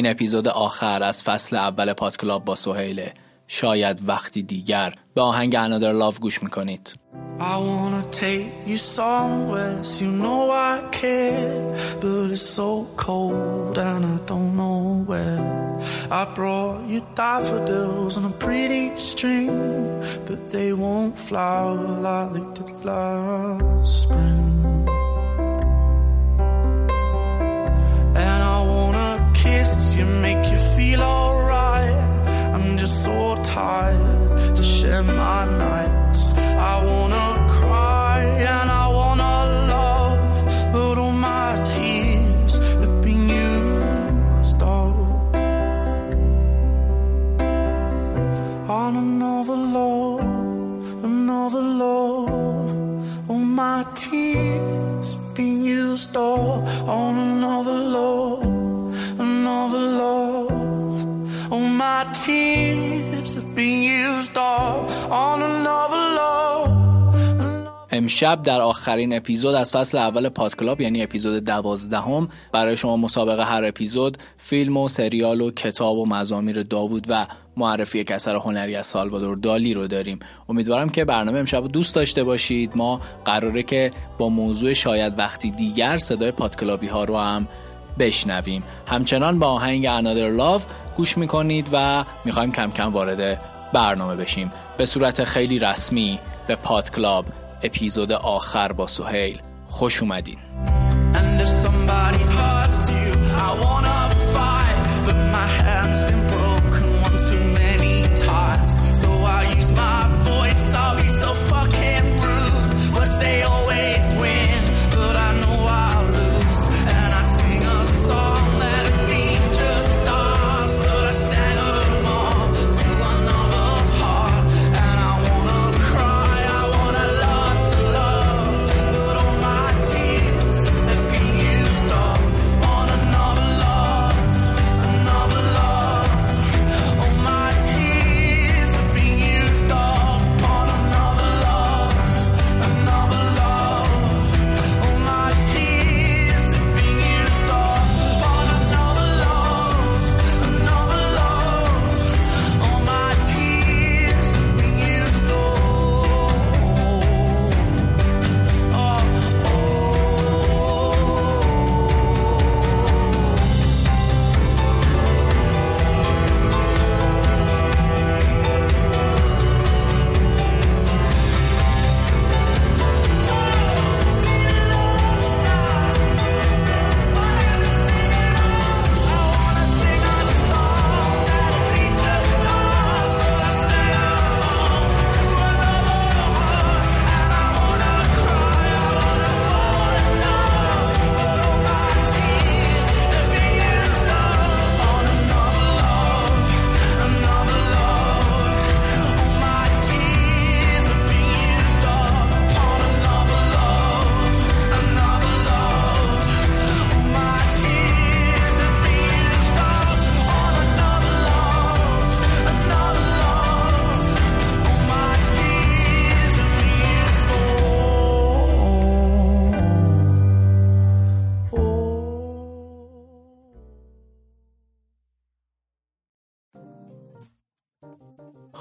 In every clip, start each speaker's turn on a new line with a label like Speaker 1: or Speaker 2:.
Speaker 1: این اپیزود آخر از فصل اول پادکلاب با سهیله شاید وقتی دیگر به آهنگ Another Love گوش می‌کنید I wanna take you somewhere so you know I care But it's so cold and I don't know where I brought you daffodils on a pretty string But they won't flower like they did last spring kiss you, make you feel alright. I'm just so tired to share my nights امشب در آخرین اپیزود از فصل اول پادکلاب یعنی اپیزود دوازدهم برای شما مسابقه هر اپیزود فیلم و سریال و کتاب و مزامیر داوود و معرفی یک اثر هنری از سالوادور دالی رو داریم. امیدوارم که برنامه امشب دوست داشته باشید. ما قراره که با موضوع شاید وقتی دیگر صدای پادکلابی ها رو هم بشنویم. همچنان با آهنگ Another Love گوش می‌کنید و می‌خوایم کم کم وارد برنامه بشیم. به صورت خیلی رسمی به پادکلاب اپیزود آخر با سهیل خوش اومدین.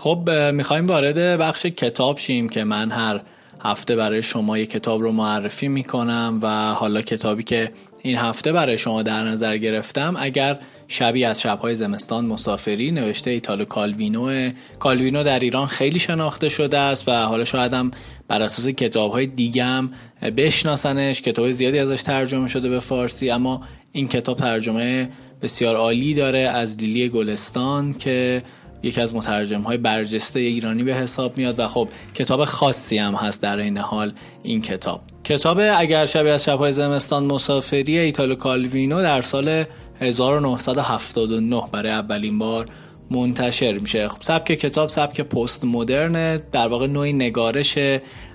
Speaker 1: خب می‌خوایم وارد بخش کتاب شیم که من هر هفته برای شما یک کتاب رو معرفی می‌کنم و حالا کتابی که این هفته برای شما در نظر گرفتم اگر شبی از شبهای زمستان مسافری نوشته ایتالو کالوینو کالوینو در ایران خیلی شناخته شده است و حالا شاید هم بر اساس کتاب های دیگم بشناسنش کتاب زیادی ازش ترجمه شده به فارسی اما این کتاب ترجمه بسیار عالی داره از لیلی گلستان که یکی از مترجم های برجسته ایرانی به حساب میاد و خب کتاب خاصی هم هست در این حال این کتاب. کتاب اگر شبیه از شبهای زمستان مسافری ایتالو کالوینو در سال 1979 برای اولین بار منتشر میشه. خب سبک کتاب سبک پست مدرن در واقع نوعی نگارش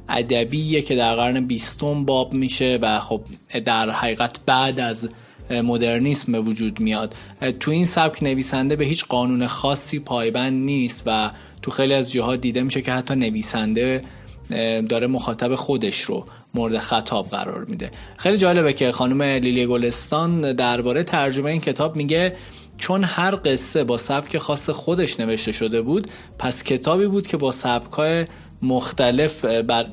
Speaker 1: ادبیه که در قرن بیستم باب میشه و خب در حقیقت بعد از مدرنیسم به وجود میاد. تو این سبک نویسنده به هیچ قانون خاصی پایبند نیست و تو خیلی از جاها دیده میشه که حتی نویسنده داره مخاطب خودش رو مورد خطاب قرار میده. خیلی جالبه که خانم لیلی گلستان درباره ترجمه این کتاب میگه
Speaker 2: چون هر قصه با سبک خاص خودش نوشته شده بود پس کتابی بود که با سبکای مختلف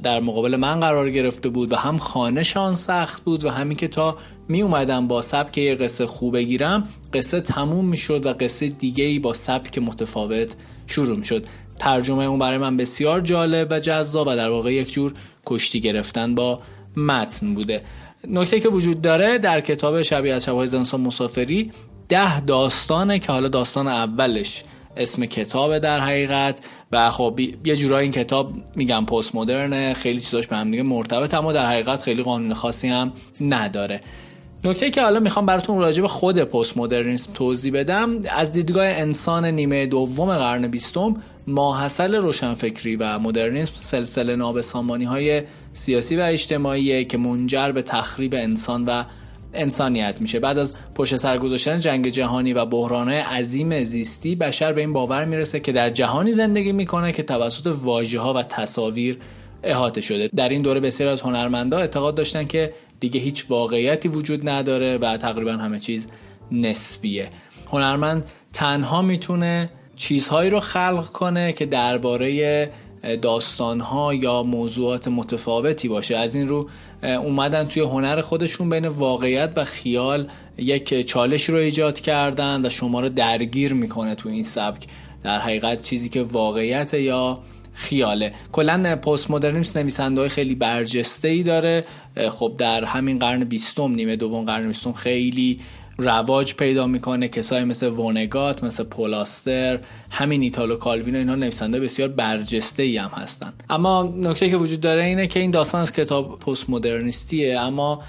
Speaker 2: در مقابل من قرار گرفته بود و هم خانش آن سخت بود و همین که تا می اومدم با سبک یه قصه خوب بگیرم. قصه تموم می شد و قصه دیگه ای با سبک متفاوت شروع می شد ترجمه اون برای من بسیار جالب و جذاب و در واقع یک جور کشتی گرفتن با متن بوده. نکته که وجود داره در کتاب شبیه از شبهای زنسان مسافری ده داستانه که حالا داستان اولش اسم کتابه در حقیقت و خب یه جورایی این کتاب میگم پست مدرنه خیلی چیزاش به هم دیگه مرتبط اما در حقیقت خیلی قانون خاصی هم نداره. نکته که حالا می‌خوام براتون راجع به خود پست مدرنیسم توضیح بدم از دیدگاه انسان نیمه دوم قرن بیستم ماحصل روشنفکری و مدرنیسم سلسله نابسامانی های سیاسی و اجتماعی که منجر به تخریب انسان و انسانیت میشه. بعد از پشت سر گذاشتن جنگ جهانی و بحرانهای عظیم زیستی بشر به این باور می‌رسه که در جهانی زندگی می‌کنه که توسط واژه ها و تصاویر احاطه شده. در این دوره بسیار از هنرمندا اعتقاد داشتن که دیگه هیچ واقعیتی وجود نداره و تقریبا همه چیز نسبیه. هنرمند تنها می‌تونه چیزهایی رو خلق کنه که درباره داستانها یا موضوعات متفاوتی باشه. از این رو اومدن توی هنر خودشون بین واقعیت و خیال یک چالش رو ایجاد کردن و شما رو درگیر می‌کنه تو این سبک. در حقیقت چیزی که واقعیت یا خیاله. کلا پست مدرنیسم نویسنده های خیلی برجسته ای داره. خب در همین قرن بیستم نیمه دوم قرن بیستم خیلی رواج پیدا می‌کنه. کسایی مثل وونگات مثل پولاستر همین ایتالو کالوین و اینا نویسنده بسیار برجسته ای هم هستن اما نکته که وجود داره اینه که این داستان از کتاب پست مدرنیستیه اما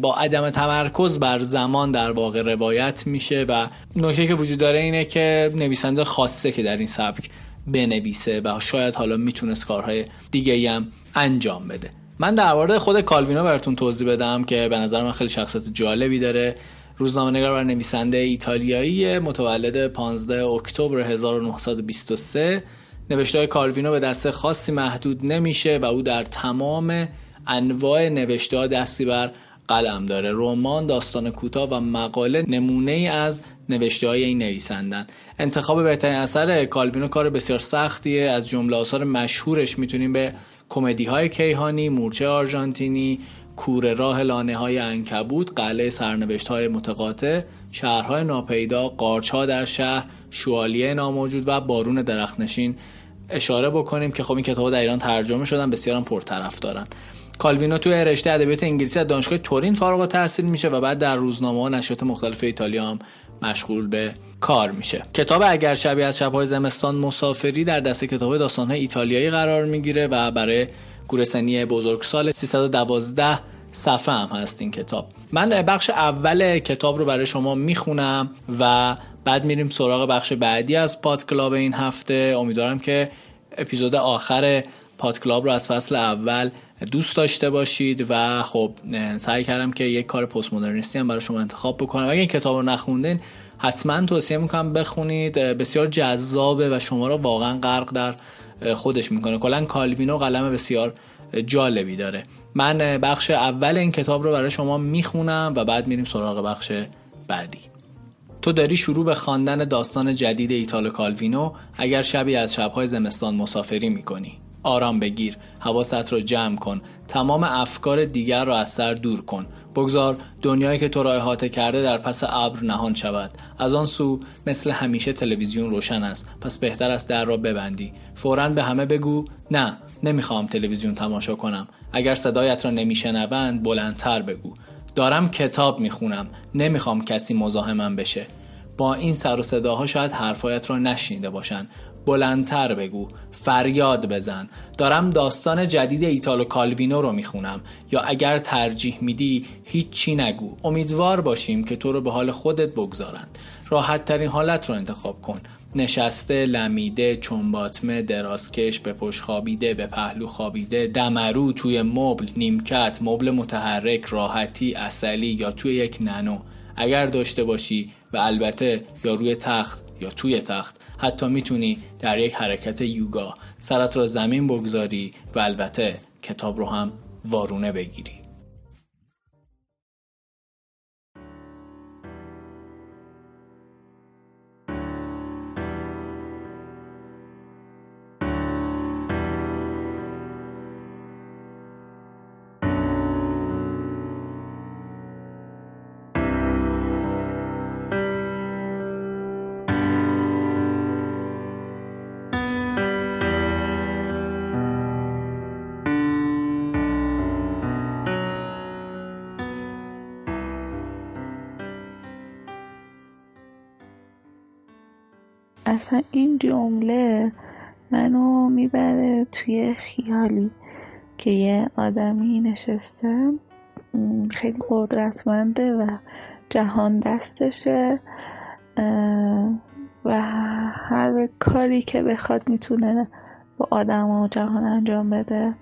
Speaker 2: با عدم تمرکز بر زمان در واقع روایت میشه و نکته که وجود داره اینه که نویسنده خاصه که در این سبک بنویسه و شاید حالا می‌تونست کارهای دیگه هم انجام بده. من در مورد خود کالوینو براتون توضیح بدم که به نظر من خیلی شخصیت جالبی داره. روزنامه نگار و نویسنده ایتالیایی متولد 15 اکتبر 1923 نوشته های کالوینو به دسته خاصی محدود نمیشه و او در تمام انواع نوشته دستی بر قلم داره. رمان داستان کوتاه و مقاله نمونه ای از نوشته های این نویسندن. انتخاب بهترین اثر کالوینو کار بسیار سختیه. از جمله آثار مشهورش می‌تونیم به کمدی های کیهانی مورچه آرژانتینی کور راه لانه های انکبوت قلعه سرنوشت های متقاطع شهرهای ناپیدا قارچها در شهر شوالیه ناموجود و بارون درختنشین. اشاره بکنیم که خب این کتاب در ایران ترجمه شدن بسیارم پرطرف دارن کالوینو توی رشته ادبیات انگلیسی از دانشگاه تورین فارغ التحصیل میشه و بعد در روزنامه ها نشریات مختلف ایتالیا هم مشغول به کار میشه. کتاب اگر شبیه از شبهای زمستان مسافری در دسته کتاب داستانهای ایتالیایی قرار می‌گیره و برای گورسنی بزرگسال 312 صفحه هم هست این کتاب. من بخش اول کتاب رو برای شما می‌خونم و بعد میریم سراغ بخش بعدی از پاد کلاب این هفته. امیدوارم که اپیزود آخر پاد کلاب رو از فصل اول دوست داشته باشید و خب سعی کردم که یک کار پست مدرنیستی هم برای شما انتخاب بکنم. اگه این کتاب رو نخوندین حتما توصیه می‌کنم بخونید. بسیار جذابه و شما رو واقعا غرق در خودش می‌کنه. کلا کالوینو قلم بسیار جالبی داره. من بخش اول این کتاب رو برای شما می‌خونم و بعد میریم سراغ بخش بعدی. تو داری شروع به خواندن داستان جدید ایتالو کالوینو اگر شبی از شبهای زمستان مسافری می‌کنی. آرام بگیر حواست رو جمع کن تمام افکار دیگر را از سر دور کن. بگذار دنیایی که تو را احاطه کرده در پس ابر نهان شود. از آن سو مثل همیشه تلویزیون روشن است. پس بهتر است در را ببندی. فورا به همه بگو نه نمی‌خوام تلویزیون تماشا کنم. اگر صدایت را نمیشنوند بلندتر بگو. دارم کتاب می‌خونم. نمی‌خوام کسی مزاحمم بشه. با این سر و صداها شاید حرفایت را نشنیده باشند. بلندتر بگو. فریاد بزن. دارم داستان جدید ایتالو کالوینو رو می‌خونم. یا اگر ترجیح میدی هیچی نگو. امیدوار باشیم که تو رو به حال خودت بگذارند راحت ترین حالت رو انتخاب کن. نشسته لمیده چنباتمه درازکش به پشت خوابیده به پهلو خوابیده دمرو توی مبل نیمکت مبل متحرک راحتی اصلی یا توی یک ننو اگر داشته باشی و البته یا روی تخت یا توی تخت حتی می‌تونی در یک حرکت یوگا سرت را زمین بگذاری و البته کتاب رو هم وارونه بگیری.
Speaker 3: « اصلا این جمله منو می‌بره توی خیالی که یه آدمی نشسته خیلی قدرتمنده و جهان دستشه و هر کاری که بخواد می‌تونه با آدم و جهان انجام بده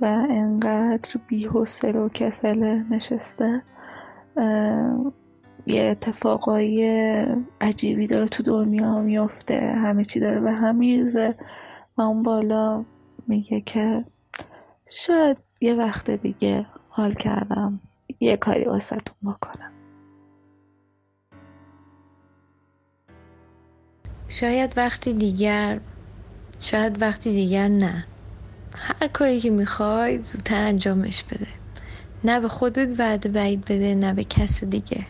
Speaker 3: و انقدر بیحسل و کسله نشسته. یه اتفاقای عجیبی داره تو دنیا میفته همه چی داره به هم میرزه و اون بالا میگه که شاید یه وقت دیگه حال کردم یه کاری واسهتون بکنم.
Speaker 4: شاید وقتی دیگر شاید وقتی دیگر نه. هر کاری که می‌خوای زودتر انجامش بده. نه به خودت وعده بعید بده نه به کس دیگه.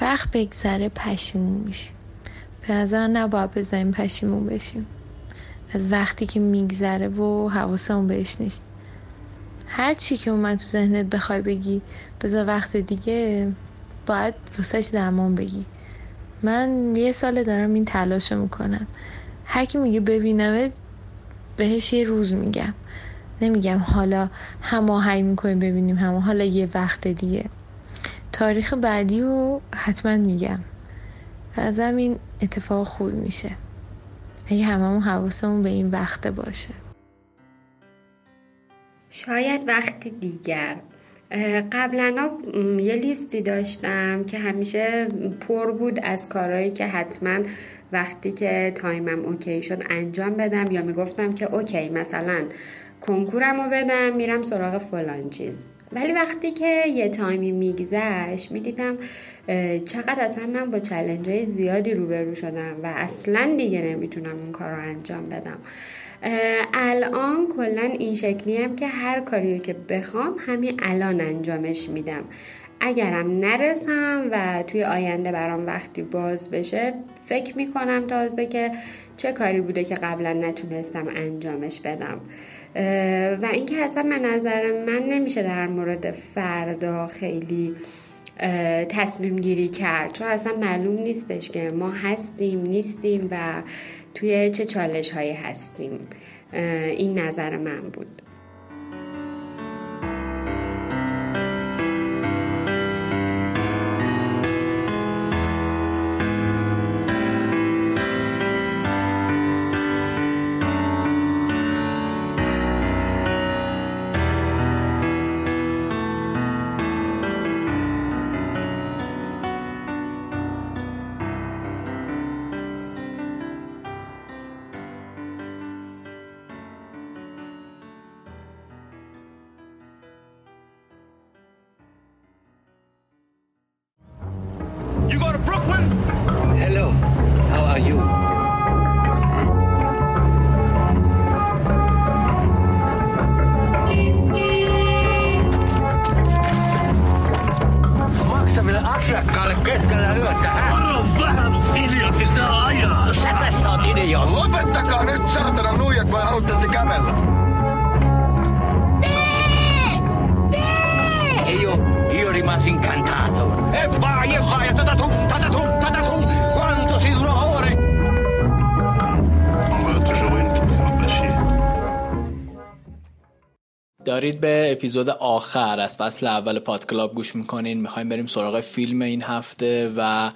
Speaker 4: وقت بگذره پشیمون میشیم. به نظر نباید بذاریم پشیمون بشیم. از وقتی که میگذره و حواسمون بهش نیست. هر چی که اومد تو ذهنت بخوای بگی بذار وقت دیگه باید واسهش زمان بگی. من یه سال دارم این تلاش می‌کنم. هر کی میگه ببینمت بهش یه روز میگم. نمیگم حالا هماهنگ می‌کنیم ببینیم همه حالا یه وقت دیگه. تاریخ بعدی رو حتما میگم. و از این اتفاق خوب میشه. اگه هممون حواسمون به این وقته باشه.
Speaker 5: شاید وقتی دیگر. قبلا یه لیستی داشتم که همیشه پر بود از کارهایی که حتما وقتی که time م OK شد انجام بدم یا می‌گفتم که OK مثلا کنکورم رو بدم میرم سراغ فلان چیز. ولی وقتی که یه time ی میگذشت می‌دیدم چقدر اصلا من با challenge های زیادی روبرو شدم و اصلا دیگه نمی‌تونم اون کار رو انجام بدم. الان کلا این شکلی هم که هر کاری که بخوام همین الان انجامش میدم. اگرم نرسم و توی آینده برام وقتی باز بشه فکر می‌کنم تازه که چه کاری بوده که قبلا نتونستم انجامش بدم. و اینکه اصلا به نظر من نمیشه در مورد فردا خیلی تصمیم گیری کرد. چون اصلا معلوم نیستش که ما هستیم نیستیم و توی چه چالش هایی هستیم این نظر من بود.
Speaker 2: دارید به اپیزود آخر از فصل اول پادکلاب گوش می‌کنین. می‌خوایم بریم سراغ فیلم این هفته و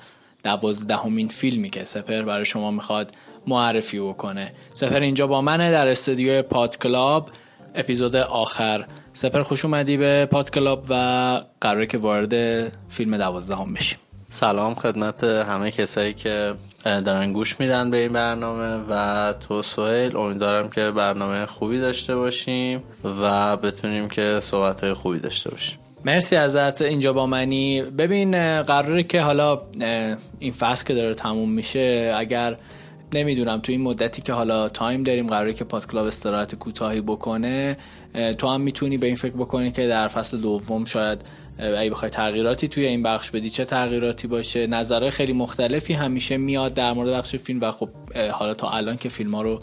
Speaker 2: دوازدهمین فیلمی که سپهر برای شما می‌خواد معرفی بکنه. سپهر اینجا با منه در استودیو پادکلاب اپیزود آخر. سپهر خوش اومدی به پادکلاب و قراره که وارد فیلم دوازدهم بشیم.
Speaker 6: سلام خدمت همه کسایی که دارن گوش میدن به این برنامه و تو سهیل امیدوارم که برنامه خوبی داشته باشیم و بتونیم که صحبت های خوبی داشته باشیم.
Speaker 2: مرسی ازت اینجا با منی. ببین قراره که حالا این فصل که داره تموم میشه اگر نمی‌دونم تو این مدتی که حالا time داریم قراره که پادکلاب استراحت کوتاهی بکنه تو هم می‌تونی به این فکر بکنی که در فصل دوم شاید اگه بخوای تغییراتی توی این بخش بدی چه تغییراتی باشه؟ نظرهای خیلی مختلفی همیشه میاد در مورد بخش فیلم و خب حالا تا الان که فیلم ها رو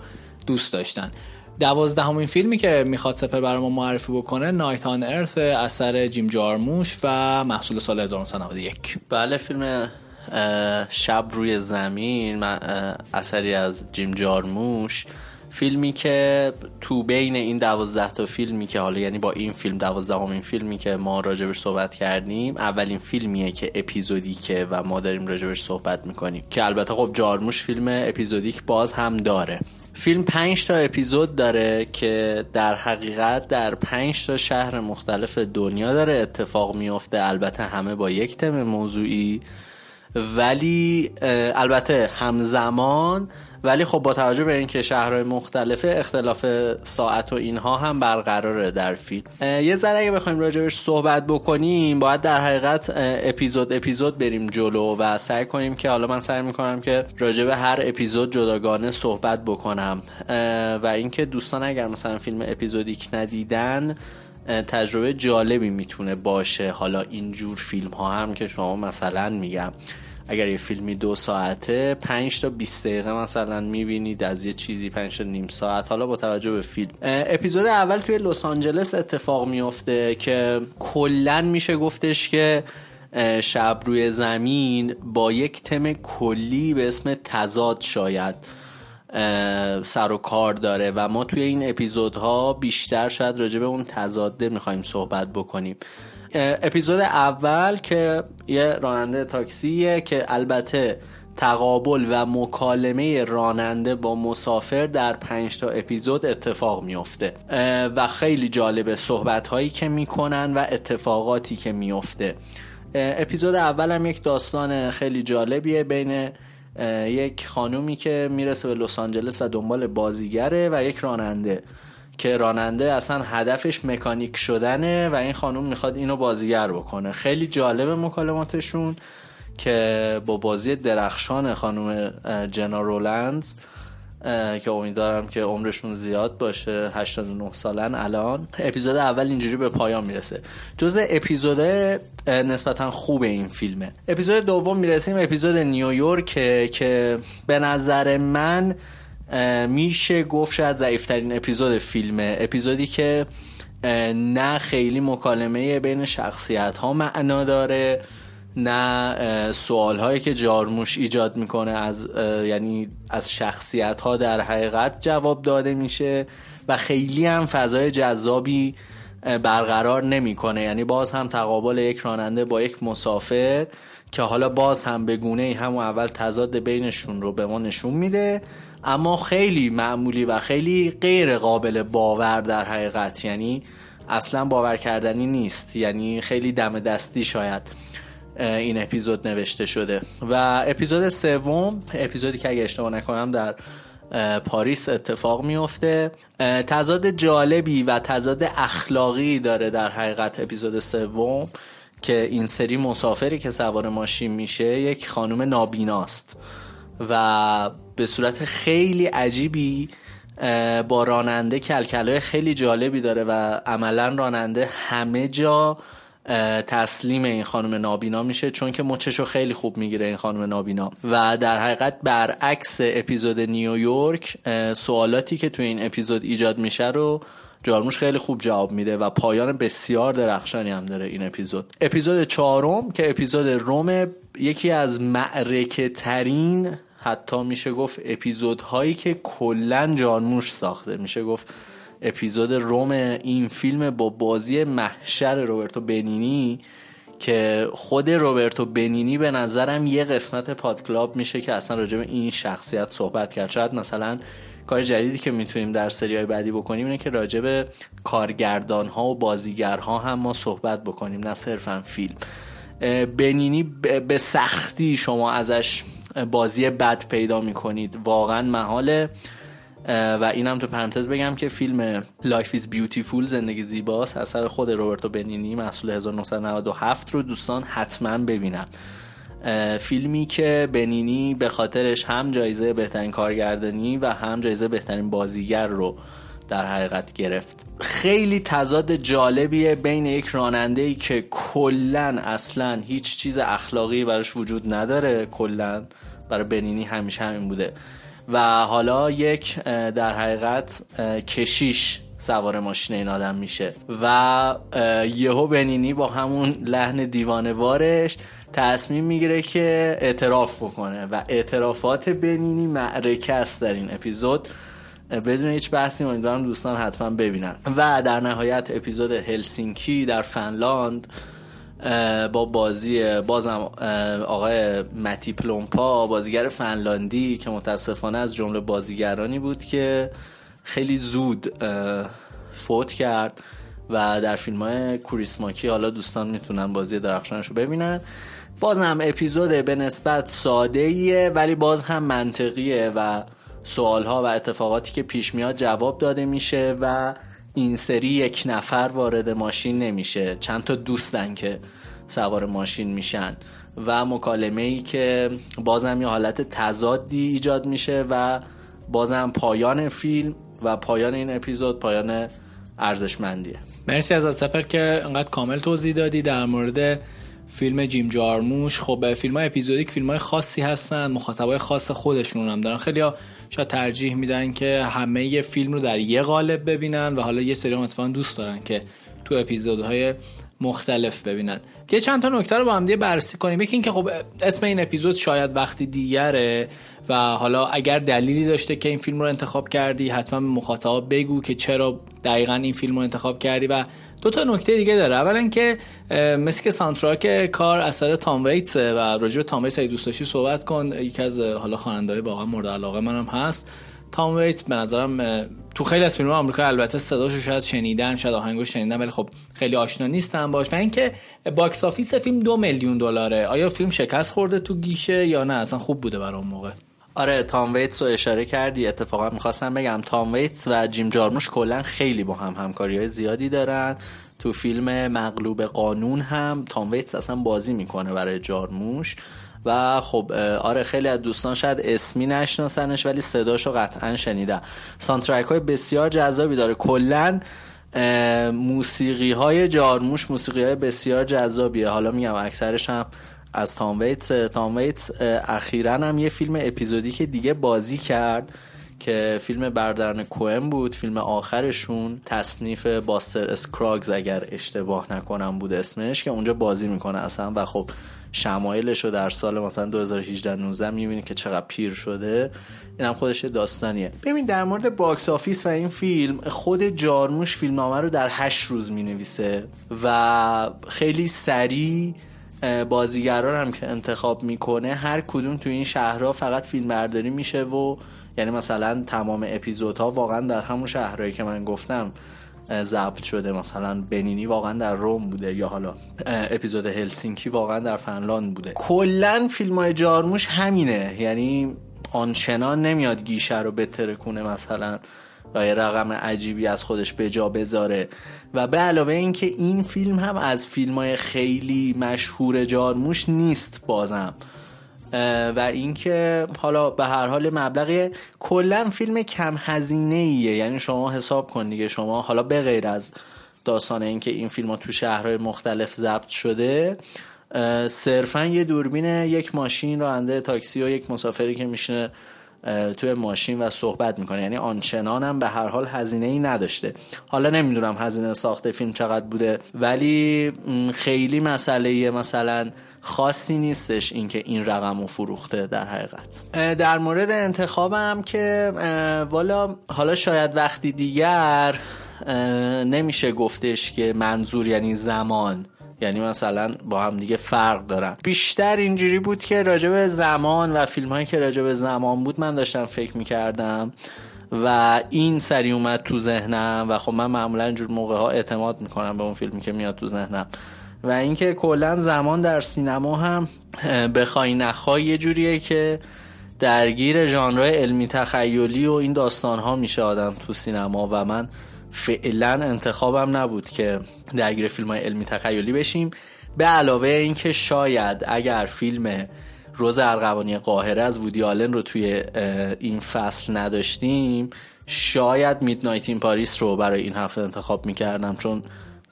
Speaker 2: دوست داشتن. دوازدهمین فیلمی که می‌خواد سپر برای ما معرفی بکنه نایت آن ارث اثر جیم جارموش و محصول سال 1991
Speaker 6: بله فیلم شب روی زمین اثری از جیم جارموش. فیلمی که تو بین این دوازده تا فیلمی که حالا یعنی با این فیلم دوازدهمین فیلمی که ما راجبش صحبت کردیم اولین فیلمیه که اپیزودیکه و ما داریم راجبش صحبت می‌کنیم. که البته خب جارموش فیلم اپیزودیک باز هم داره. فیلم پنج تا اپیزود داره که در حقیقت در پنج تا شهر مختلف دنیا داره اتفاق میفته البته همه با یک تم موضوعی. ولی البته همزمان ولی خب با توجه به اینکه شهرهای مختلفه اختلاف ساعت و اینها هم برقراره در فیلم. یه ذره اگه بخوایم راجبش صحبت بکنیم باید در حقیقت اپیزود اپیزود بریم جلو و سعی کنیم که حالا من سعی می‌کنم که راجب هر اپیزود جداگانه صحبت بکنم. و اینکه دوستان اگر مثلا فیلم اپیزودیک ندیدن تجربه جالبی می‌تونه باشه. حالا اینجور فیلم ها هم که شما مثلا میگم اگر یه فیلمی دو ساعته پنج تا 20 دقیقه مثلا می‌بینید از یه چیزی پنج تا نیم ساعت. حالا با توجه به فیلم. اپیزود اول توی لس آنجلس اتفاق میفته که کلا میشه گفتش که شب روی زمین با یک تم کلی به اسم تضاد شاید. سر و کار داره و ما توی این اپیزودها بیشتر شاید راجع به اون تضاده می‌خوایم صحبت بکنیم. اپیزود اول که یه راننده تاکسیه که البته تقابل و مکالمه راننده با مسافر در پنج تا اپیزود اتفاق میفته و خیلی جالبه صحبت هایی که می‌کنن و اتفاقاتی که میفته اپیزود اول هم یک داستان خیلی جالبیه بین یک خانومی که می‌رسه به لس آنجلس و دنبال بازیگره و یک راننده. که راننده اصلا هدفش مکانیک شدنه و این خانوم می‌خواد اینو بازیگر بکنه. خیلی جالب مکالماتشون که با بازی درخشان خانوم جنا رولندز که امیدوارم که عمرشون زیاد باشه. 89 سالن الان. اپیزود اول اینجوری به پایان می‌رسه. جز اپیزود نسبتا خوب این فیلمه. اپیزود دوم می‌رسیم اپیزود نیویورک که به نظر من میشه گفت شاید ضعیفترین اپیزود فیلمه. اپیزودی که نه خیلی مکالمه بین شخصیت ها معنا داره. نه سوال هایی که جارموش ایجاد می‌کنه از یعنی از شخصیت ها در حقیقت جواب داده میشه و خیلی هم فضای جذابی برقرار نمی‌کنه. یعنی باز هم تقابل یک راننده با یک مسافر که حالا باز هم به گونه همون اول تضاد بینشون رو به ما نشون میده اما خیلی معمولی و خیلی غیر قابل باور در حقیقت. یعنی اصلا باور کردنی نیست. یعنی خیلی دم دستی شاید. این اپیزود نوشته شده. و اپیزود سوم اپیزودی که اگه اشتباه نکنم در پاریس اتفاق میفته. تضاد جالبی و تضاد اخلاقی داره در حقیقت اپیزود سوم که این سری مسافری که سوار ماشین میشه یک خانم نابیناست و به صورت خیلی عجیبی با راننده کلکلای خیلی جالبی داره و عملا راننده همه جا تسلیم این خانم نابینا میشه چون که مچشو خیلی خوب می‌گیره این خانم نابینا. و در حقیقت برعکس اپیزود نیویورک سوالاتی که تو این اپیزود ایجاد میشه رو جارموش خیلی خوب جواب میده و پایان بسیار درخشانی هم داره این اپیزود. اپیزود چهارم که اپیزود روم یکی از معرکه ترین حتی میشه گفت اپیزودهایی که کلا جارموش ساخته. میشه گفت اپیزود روم این فیلم با بازی محشر روبرتو بنینی که خود روبرتو بنینی به نظرم یه قسمت پادکلاب میشه که اصلا راجع به این شخصیت صحبت کرد. شاید مثلا کار جدیدی که می‌تونیم در سری های بعدی بکنیم اینه که راجع به کارگردان ها و بازیگرها هم ما صحبت بکنیم نه صرفا فیلم. بنینی به سختی شما ازش بازی بد پیدا می‌کنید. واقعا محاله. و اینم تو پرانتز بگم که فیلم Life is Beautiful زندگی زیباست اثر خود روبرتو بنینی محصول 1997 رو دوستان حتما ببینم فیلمی که بنینی به خاطرش هم جایزه بهترین کارگردانی و هم جایزه بهترین بازیگر رو در حقیقت گرفت. خیلی تضاد جالبیه بین یک راننده ای که کلا اصلا هیچ چیز اخلاقی براش وجود نداره کلا برای بنینی همیشه همین بوده. و حالا یک در حقیقت کشیش سوار ماشین این آدم میشه و یهو بنینی با همون لحن دیوانوارش تصمیم می‌گیره که اعتراف بکنه و اعترافات بنینی معرکه است در این اپیزود. بدون هیچ بحثی امیدوارم دوستان حتما ببینن. و در نهایت اپیزود هلسینکی در فنلاند با بازی بازم آقای متی پلومپا بازیگر فنلاندی که متاسفانه از جمله بازیگرانی بود که خیلی زود فوت کرد و در فیلم های کوریسماکی حالا دوستان می‌تونن بازی درخشانش رو ببینن. باز هم اپیزود به نسبت ساده ولی باز هم منطقیه و سوال ها و اتفاقاتی که پیش میاد جواب داده میشه و این سری یک نفر وارد ماشین نمیشه. چند تا دوستن که سوار ماشین میشن و مکالمه ای که بازم یه حالت تضادی ایجاد میشه و بازم پایان فیلم و پایان این اپیزود پایان ارزشمندیه.
Speaker 2: مرسی از سپر که انقدر کامل توضیح دادی در مورد فیلم جیم جارموش. خب فیلم های اپیزودیک فیلم های خاصی هستن مخاطبای خاص خودشون هم دارن. خیلی ها شاید ترجیح میدن که همه یه فیلم رو در یه قالب ببینن و حالا یه سری اتفاقا دوست دارن که تو اپیزودهای مختلف ببینن. یه چند تا نکته رو با هم دیگه بررسی کنیم. یکی اینکه خب اسم این اپیزود شاید وقتی دیگره. و حالا اگر دلیلی داشته که این فیلم رو انتخاب کردی حتما به مخاطبا بگو که چرا دقیقا این فیلم رو انتخاب کردی و دو تا نکته دیگه داره. اولا که مثل که soundtrack کار اثر تام ویتس و راجع به تام ویتس دوست داشتی صحبت کن. یکی از حالا خواننده واقعا مورد علاقه منم هست. تام ویتس به نظرم تو خیلی از فیلم آمریکا البته صداشو شاید شنیدن شاید آهنگو شنیدن ولی خب خیلی آشنا نیستن باش. و اینکه box office فیلم دو میلیون دلاره. آیا فیلم شکست خورده تو گیشه یا نه؟ اصلا خوب بوده برای اون موقع.
Speaker 6: آره تام ویتس رو اشاره کردی اتفاقا می‌خواستم بگم تام ویتس و جیم جارموش کلا خیلی با هم همکاری های زیادی دارن. تو فیلم مغلوب قانون هم تام ویتس اصلا بازی می‌کنه برای جارموش. و خب آره خیلی از دوستان شاید اسمی نشناسنش ولی صداشو قطعا شنیده soundtrack های بسیار جذابی داره. کلا موسیقی های جارموش موسیقی های بسیار جذابیه. حالا میگم اکثرش هم از تام ویتس تام ویتس اخیرا هم یه فیلم اپیزودی که دیگه بازی کرد که فیلم برادران کوئن بود فیلم آخرشون تصنیف باستر اسکراگز اگر اشتباه نکنم بود اسمش که اونجا بازی می‌کنه اصلا. و خب شمایلش رو در سال مثلا 2018 19 می‌بینی که چقدر پیر شده. این هم خودش داستانیه. ببین در مورد box office و این فیلم خود جارموش فیلمنامه رو در 8 روز می‌نویسه و خیلی سریع بازیگران هم که انتخاب می‌کنه هر کدوم تو این شهرها فقط فیلم برداری میشه و یعنی مثلا تمام اپیزودها واقعا در همون شهرهایی که من گفتم ضبط شده. مثلا بنینی واقعا در روم بوده یا حالا اپیزود هلسینکی واقعا در فنلاند بوده. کلا فیلم های جارموش همینه. یعنی آنچنان نمیاد گیشه رو بتره کنه مثلا. و یه رقم عجیبی از خودش به جا بذاره. و به علاوه اینکه این فیلم هم از فیلم های خیلی مشهور جارموش نیست بازم. و اینکه حالا به هر حال مبلغ کلا فیلم کم هزینه ایه یعنی شما حساب کن دیگه شما حالا به غیر از داستان اینکه این فیلم ها تو شهرهای مختلف ضبط شده صرفا یه دوربین یک ماشین راننده تاکسی و یک مسافری که میشینه توی ماشین و صحبت می‌کنه. یعنی آنچنان هم به هر حال هزینه ای نداشته. حالا نمی‌دونم هزینه ساخت فیلم چقدر بوده ولی خیلی مسئله مثلا خاصی نیستش اینکه این رقم رو فروخته در حقیقت. در مورد انتخابم که والا حالا شاید وقتی دیگر نمیشه گفتش که منظور یعنی زمان. یعنی مثلا با هم دیگه فرق دارن. بیشتر اینجوری بود که راجب زمان و فیلم هایی که راجب زمان بود من داشتم فکر می‌کردم و این سری اومد تو ذهنم و خب من معمولا اینجور موقع ها اعتماد می‌کنم به اون فیلمی که میاد تو ذهنم. و اینکه کلا زمان در سینما هم بخوای نخوای یه جوریه که درگیر ژانرهای علمی تخیلی و این داستان ها میشه آدم تو سینما و من فعلا انتخابم نبود که درگیر فیلم های علمی تخیلی بشیم. به علاوه اینکه شاید اگر فیلم روز ارغوانی قاهره از وودی آلن رو توی این فصل نداشتیم شاید میدنایت این پاریس رو برای این هفته انتخاب می‌کردم. چون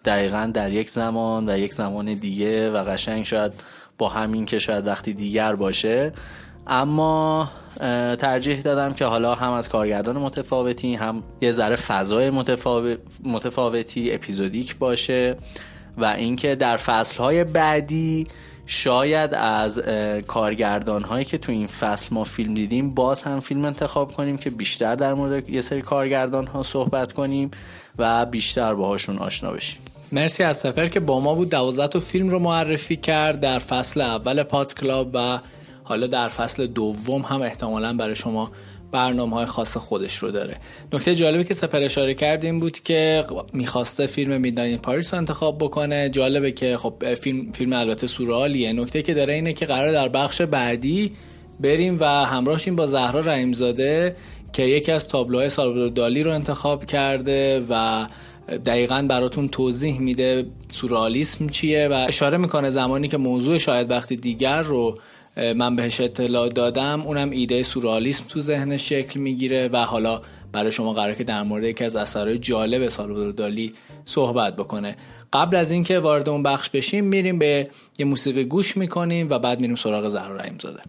Speaker 6: دقیقا در یک زمان و یک زمان دیگه و قشنگ شاید با همین که شاید وقتی دیگر باشه اما ترجیح دادم که حالا هم از کارگردان متفاوتی هم یه ذره فضای متفاوتی اپیزودیک باشه و اینکه در فصلهای بعدی شاید از کارگردان هایی که تو این فصل ما فیلم دیدیم باز هم فیلم انتخاب کنیم که بیشتر در مورد یه سری کارگردان ها صحبت کنیم و بیشتر باهاشون آشنا بشیم.
Speaker 7: مرسی از سفر که با ما بود. دوازده تا فیلم رو معرفی کرد در فصل اول پاد کلاب و حالا در فصل دوم هم احتمالا برای شما برنامه های خاص خودش رو داره. نکته جالبی که سپر اشاره کرد این بود که می‌خواسته فیلم می‌دانین پاریس انتخاب بکنه. جالبه که خب فیلم فیلم البته سورالیه. نکته که داره اینه که قرار در بخش بعدی بریم و همراهشیم با زهرا رحیمزاده که یکی از تابلوهای سالوادور دالی رو انتخاب کرده و دقیقا براتون توضیح میده سورالیسم چیه و اشاره می‌کنه زمانی که موضوع شاید وقتی دیگر رو من بهش اطلاع دادم اونم ایده سورالیسم تو ذهن شکل می‌گیره و حالا برای شما قرار که در مورد یکی از اثرهای جالب سالوادور دالی صحبت بکنه. قبل از اینکه وارد اون بخش بشیم میریم به یه موسیقی گوش می‌کنیم و بعد میریم سراغ زهرا رحیم زاده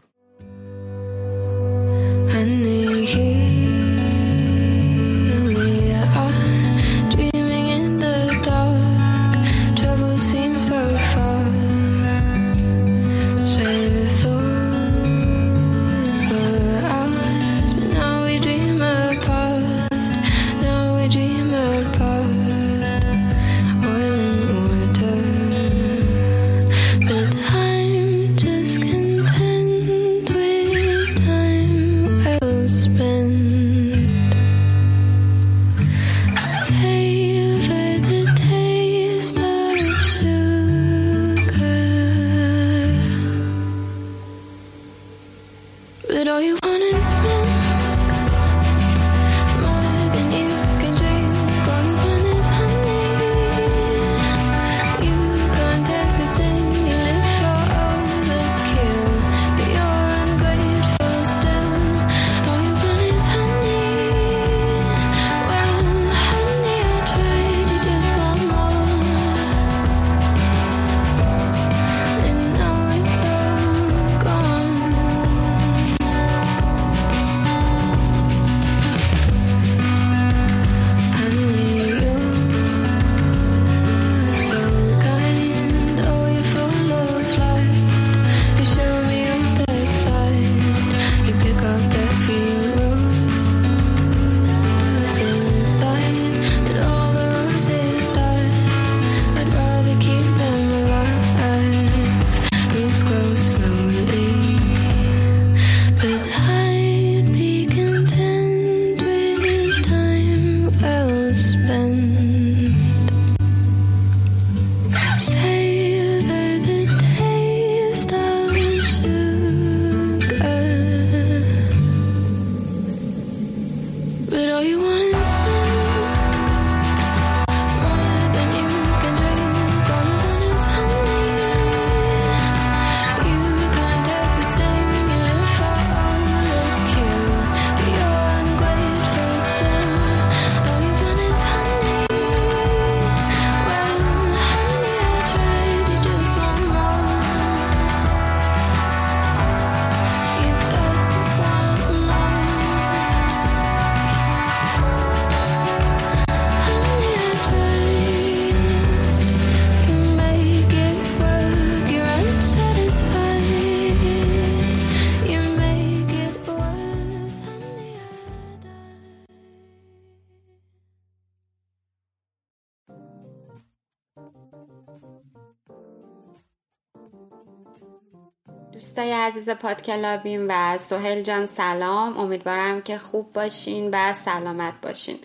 Speaker 5: عزیز پادکلابیم و سهل جان سلام. امیدوارم که خوب باشین و سلامت باشین.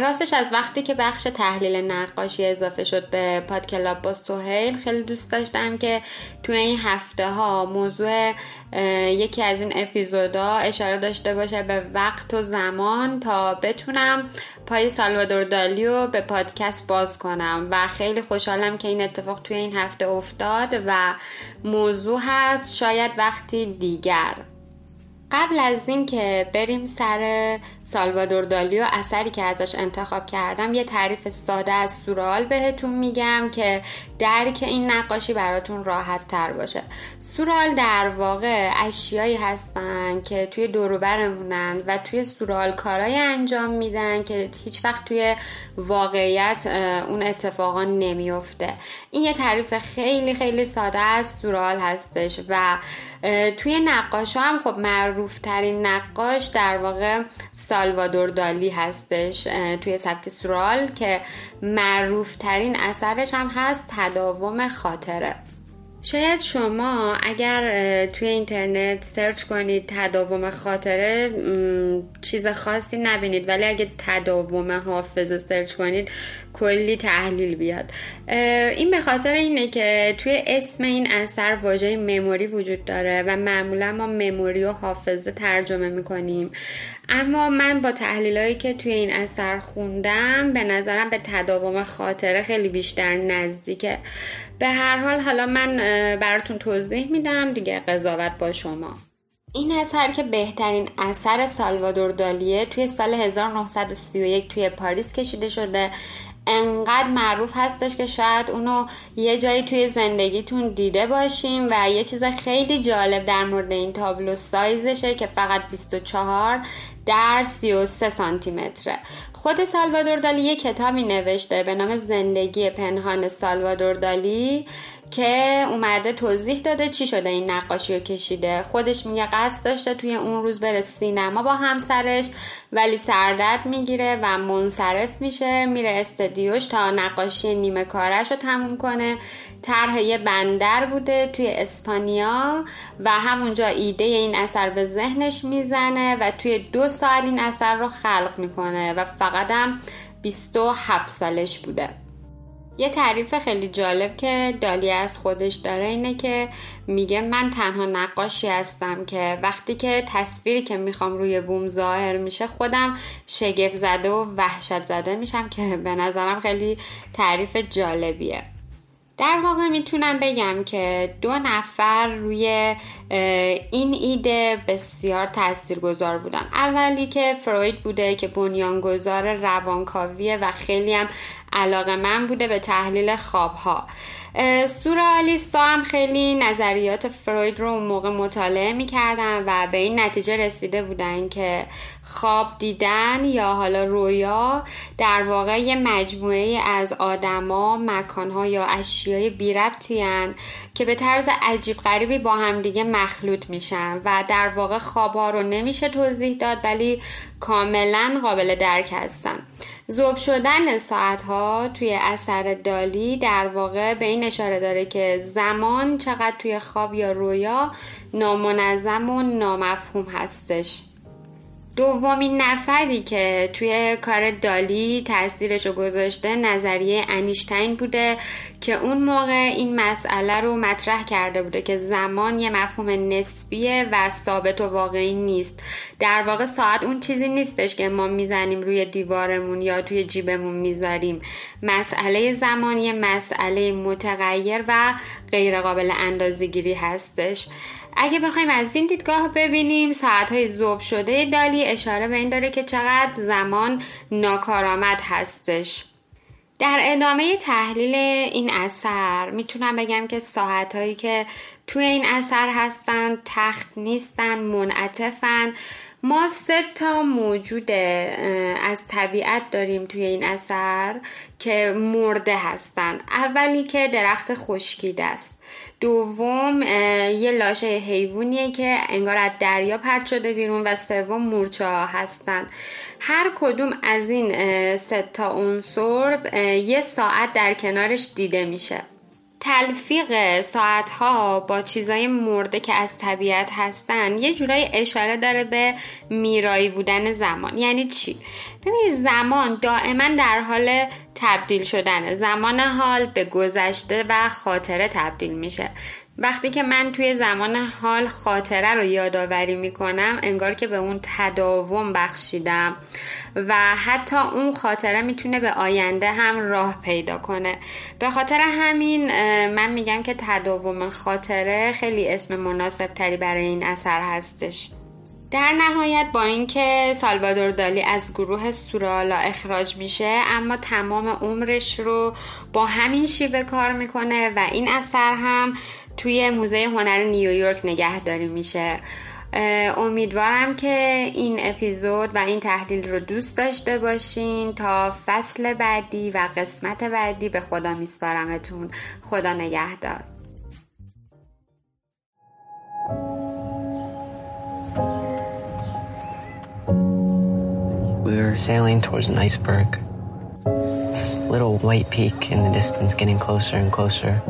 Speaker 5: راستش از وقتی که بخش تحلیل نقاشی اضافه شد به پادکلاب با سوهیل خیلی دوست داشتم که توی این هفته ها موضوع یکی از این اپیزودا اشاره داشته باشه به وقت و زمان تا بتونم پای سالوادور دالیو به پادکست باز کنم و خیلی خوشحالم که این اتفاق توی این هفته افتاد و موضوع هست شاید وقتی دیگر. قبل از اینکه بریم سر سالوادور دالی و اثری که ازش انتخاب کردم یه تعریف ساده از سورال بهتون میگم که درک این نقاشی براتون راحت تر باشه. سورال در واقع اشیایی هستن که توی دوروبرمونن و توی سورال کارای انجام میدن که هیچ وقت توی واقعیت اون اتفاقا نمیفته. این یه تعریف خیلی خیلی ساده از سورال هستش و توی نقاش هم خب معروف ترین نقاش در واقع سالوادور دالی هستش توی سبک سورال که معروف ترین اثرش هم هست تداوم خاطره. شاید شما اگر توی اینترنت سرچ کنید تداوم خاطره چیز خاصی نبینید ولی اگه تداوم حافظه سرچ کنید کلی تحلیل بیاد. این به خاطر اینه که توی اسم این اثر واژه مموری وجود داره و معمولا ما مموری و حافظه ترجمه می‌کنیم. اما من با تحلیلایی که توی این اثر خوندم به نظرم به تداوم خاطره خیلی بیشتر نزدیکه. به هر حال حالا من براتون توضیح میدم دیگه قضاوت با شما. این اثر که بهترین اثر سالوادور دالیه توی سال 1931 توی پاریس کشیده شده انقدر معروف هستش که شاید اونو یه جایی توی زندگیتون دیده باشیم و یه چیز خیلی جالب در مورد این تابلو سایزشه که فقط 24 در 33 سانتی متره خود سالوادور دالی یه کتابی نوشته به نام زندگی پنهان سالوادور دالی که اومده توضیح داده چی شده این نقاشی رو کشیده. خودش میگه قصد داشته توی اون روز بره سینما با همسرش ولی سردرد می‌گیره و منصرف میشه. میره استدیوش تا نقاشی نیمه کارش رو تموم کنه. طرح یه بندر بوده توی اسپانیا و همونجا ایده این اثر به ذهنش می‌زنه و توی دو سال این اثر رو خلق می‌کنه و فقط هم 27 سالش بوده. یه تعریف خیلی جالب که دالی از خودش داره اینه که میگه من تنها نقاشی هستم که وقتی که تصویری که می‌خوام روی بوم ظاهر میشه خودم شگفت زده و وحشت زده میشم که به نظرم خیلی تعریف جالبیه. در واقع می‌تونم بگم که دو نفر روی این ایده بسیار تاثیرگذار بودن. اولی که فروید بوده که بنیانگذار روانکاویه و خیلی هم علاقه من بوده به تحلیل خوابها. سورالیستا هم خیلی نظریات فروید رو موقع مطالعه می‌کردن و به این نتیجه رسیده بودن که خواب دیدن یا حالا رویا در واقع یه مجموعه از آدما، مکانها یا اشیای بی که به طرز عجیب غریبی با همدیگه مخلوط میشن و در واقع خوابها رو نمیشه توضیح داد ولی کاملا قابل درک هستن. زوب شدن ساعت ها توی اثر دالی در واقع به این اشاره داره که زمان چقدر توی خواب یا رویا نامنظم و نامفهوم هستش. دومین نفری که توی کار دالی تاثیرش رو گذاشته نظریه انیشتین بوده که اون موقع این مسئله رو مطرح کرده بوده که زمان یه مفهوم نسبیه و ثابت و واقعی نیست. در واقع ساعت اون چیزی نیستش که ما می‌زنیم روی دیوارمون یا توی جیبمون می‌ذاریم. مسئله زمان یه مسئله متغیر و غیرقابل اندازگیری هستش. اگه بخوایم از این دیدگاه ببینیم ساعتهای زوب شده دالی اشاره به این داره که چقدر زمان ناکارآمد هستش. در ادامه تحلیل این اثر می‌تونم بگم که ساعت که توی این اثر هستن تخت نیستن منعطفن. ما سه تا موجود از طبیعت داریم توی این اثر که مرده هستن. اولی که درخت خشکیده است. دوم یه لاشه حیوانیه که انگار از دریا پرت شده بیرون و سوم مورچه ها هستن. هر کدوم از این سه تا عنصر یه ساعت در کنارش دیده میشه. تلفیق ساعت ها با چیزای مرده که از طبیعت هستن یه جورایی اشاره داره به میرایی بودن زمان. یعنی چی؟ ببینید زمان دائما در حال تبدیل شدن زمان حال به گذشته و خاطره تبدیل میشه. وقتی که من توی زمان حال خاطره رو یادآوری می‌کنم انگار که به اون تداوم بخشیدم و حتی اون خاطره می‌تونه به آینده هم راه پیدا کنه. به خاطر همین من میگم که تداوم خاطره خیلی اسم مناسب تری برای این اثر هستش. در نهایت با اینکه سالوادور دالی از گروه سورالا اخراج میشه اما تمام عمرش رو با همین شیوه کار می‌کنه و این اثر هم توی موزه هنر نیویورک نگهداری میشه امیدوارم که این اپیزود و این تحلیل رو دوست داشته باشین تا فصل بعدی و قسمت بعدی به خدا میسپارمتون خدا نگهدار
Speaker 8: We're sailing towards an iceberg. This little white peak in the distance getting closer and closer.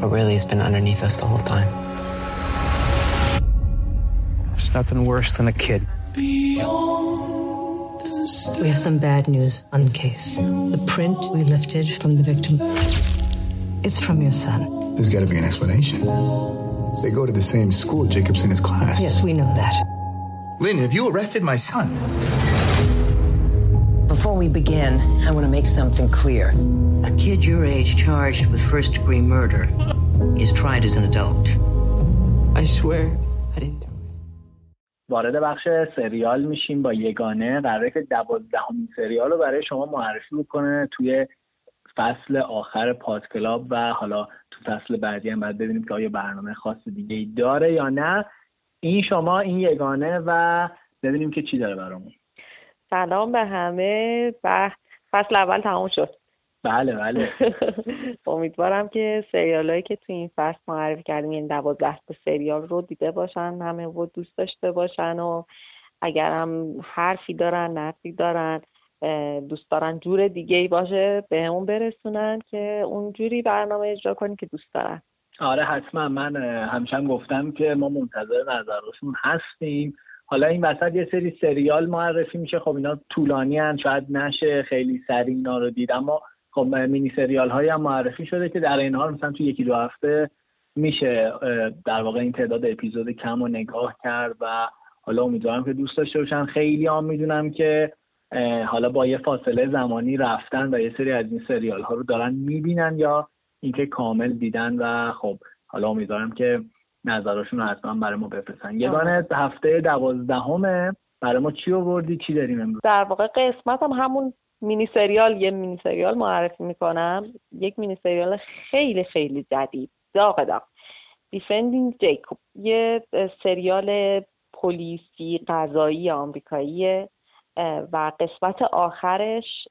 Speaker 8: But really, it's been underneath us the whole time.
Speaker 9: It's nothing worse than a kid.
Speaker 10: We have some bad news on the case. The print we lifted from the victim is from your son.
Speaker 11: There's got to be an explanation. They go to the same school Jacob's in his class.
Speaker 10: Yes, we know that.
Speaker 11: Lynn, have you arrested my son?
Speaker 12: Before we begin, I want to make something clear. A kid your age charged with first degree murder is tried as an adult.
Speaker 10: I swear I didn't.
Speaker 13: وارد بخش سریال میشیم با یگانه قراره که دوازدهمین سریال رو برای شما معرفی بکنه توی فصل آخر پاد کلاب و حالا تو فصل بعدی هم باید ببینیم که آیا برنامه خاص دیگه ای داره یا نه این شما این یگانه و ببینیم که چی داره برامون
Speaker 14: سلام به همه. بخت فصل اول تموم شد.
Speaker 13: بله بله.
Speaker 14: امیدوارم که سریال هایی که تو این فصل معرفی کردیم یعنی دوازده تا سریال رو دیده باشن همه و دوست داشته باشن و اگر هم حرفی دارن نقدی دارن دوست دارن جور دیگه ای باشه به همون برسونن که اون جوری برنامه اجرا کنیم که دوست دارن.
Speaker 13: آره حتما. من همیشه هم گفتم که ما منتظر نظرشون هستیم. حالا این وسط یه سری سریال معرفی میشه. خب اینا طولانی هن شاید نشه خیلی سریع اینا رو دید. اما خب مینی سریال هایی هم معرفی شده که در این حال مثلا تو یکی دو هفته میشه در واقع این تعداد اپیزود کم و نگاه کرد و حالا امیدوارم که دوست داشته باشن. خیلی هم می‌دونم که حالا با یه فاصله زمانی رفتن و یه سری از این سریال ها رو دارن می‌بینن یا اینکه کامل دیدن و خب حالا امیدوارم که نظرشون رو حتما برای ما بفرستن. یگانه هفته دوازدهمه. برای ما چی آوردی؟ چی داریم امروز؟
Speaker 14: در واقع قسمت هم همون مینی سریال. یه مینی سریال معرفی می‌کنم. یک مینی سریال خیلی خیلی جدید. داغ داغ. دیفندینگ جیکوب یه سریال پلیسی قضایی آمریکاییه و قسمت آخرش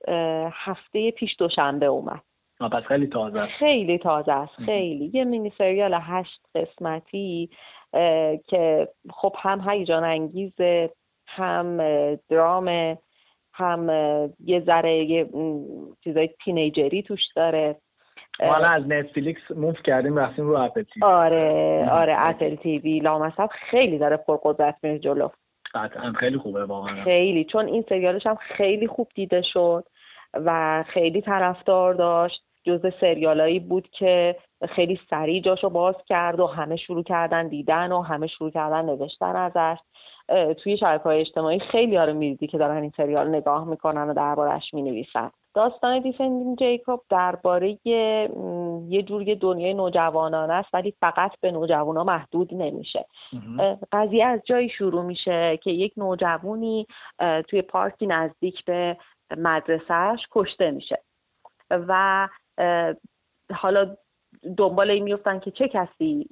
Speaker 14: هفته پیش دوشنبه اومد.
Speaker 13: پس خیلی تازه است.
Speaker 14: خیلی تازه است خیلی. یه مینی سریال هشت قسمتی که خب هم هیجان انگیزه هم درام هم یه ذره یه چیزای تینیجری توش داره.
Speaker 13: ما از نتفلیکس move کردیم رفتیم رو Apple TV
Speaker 14: آره آره Apple TV لامصب خیلی داره پرقدرت میره جلو.
Speaker 13: قطعا خیلی خوبه واقعا.
Speaker 14: خیلی چون این سریالش هم خیلی خوب دیده شد و خیلی طرفدار داشت. جز سریالایی بود که خیلی سریع جاشو باز کرد و همه شروع کردن دیدن و همه شروع کردن نوشتن ازش. توی شبکه های اجتماعی خیلی ها رو می‌دیدی که دارن این سریال نگاه می‌کنن و دربارش می‌نویسن. داستان Defending Jacob درباره یه جوری دنیای نوجوانان است ولی فقط به نوجوانا محدود نمیشه. قضیه از جایی شروع میشه که یک نوجوانی توی پارکی نزدیک به مدرسهش کشته میشه و حالا دنبال این میفتن که چه کسی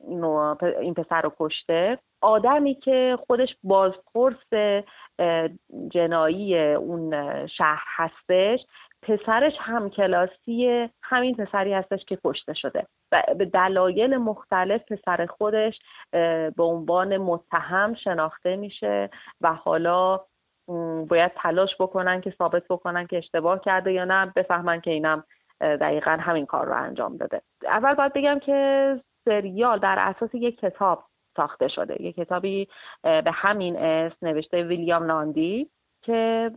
Speaker 14: این پسر رو کشته. آدمی که خودش بازپرس جنایی اون شهر هستش پسرش همکلاسی همین پسری هستش که کشته شده. و به دلایل مختلف پسر خودش به عنوان متهم شناخته میشه و حالا باید تلاش بکنن که ثابت بکنن که اشتباه کرده یا نه. بفهمن که اینم دقیقا همین کار رو انجام داده. اول باید بگم که سریال در اساس یک کتاب ساخته شده. یک کتابی به همین اسم نوشته ویلیام ناندی که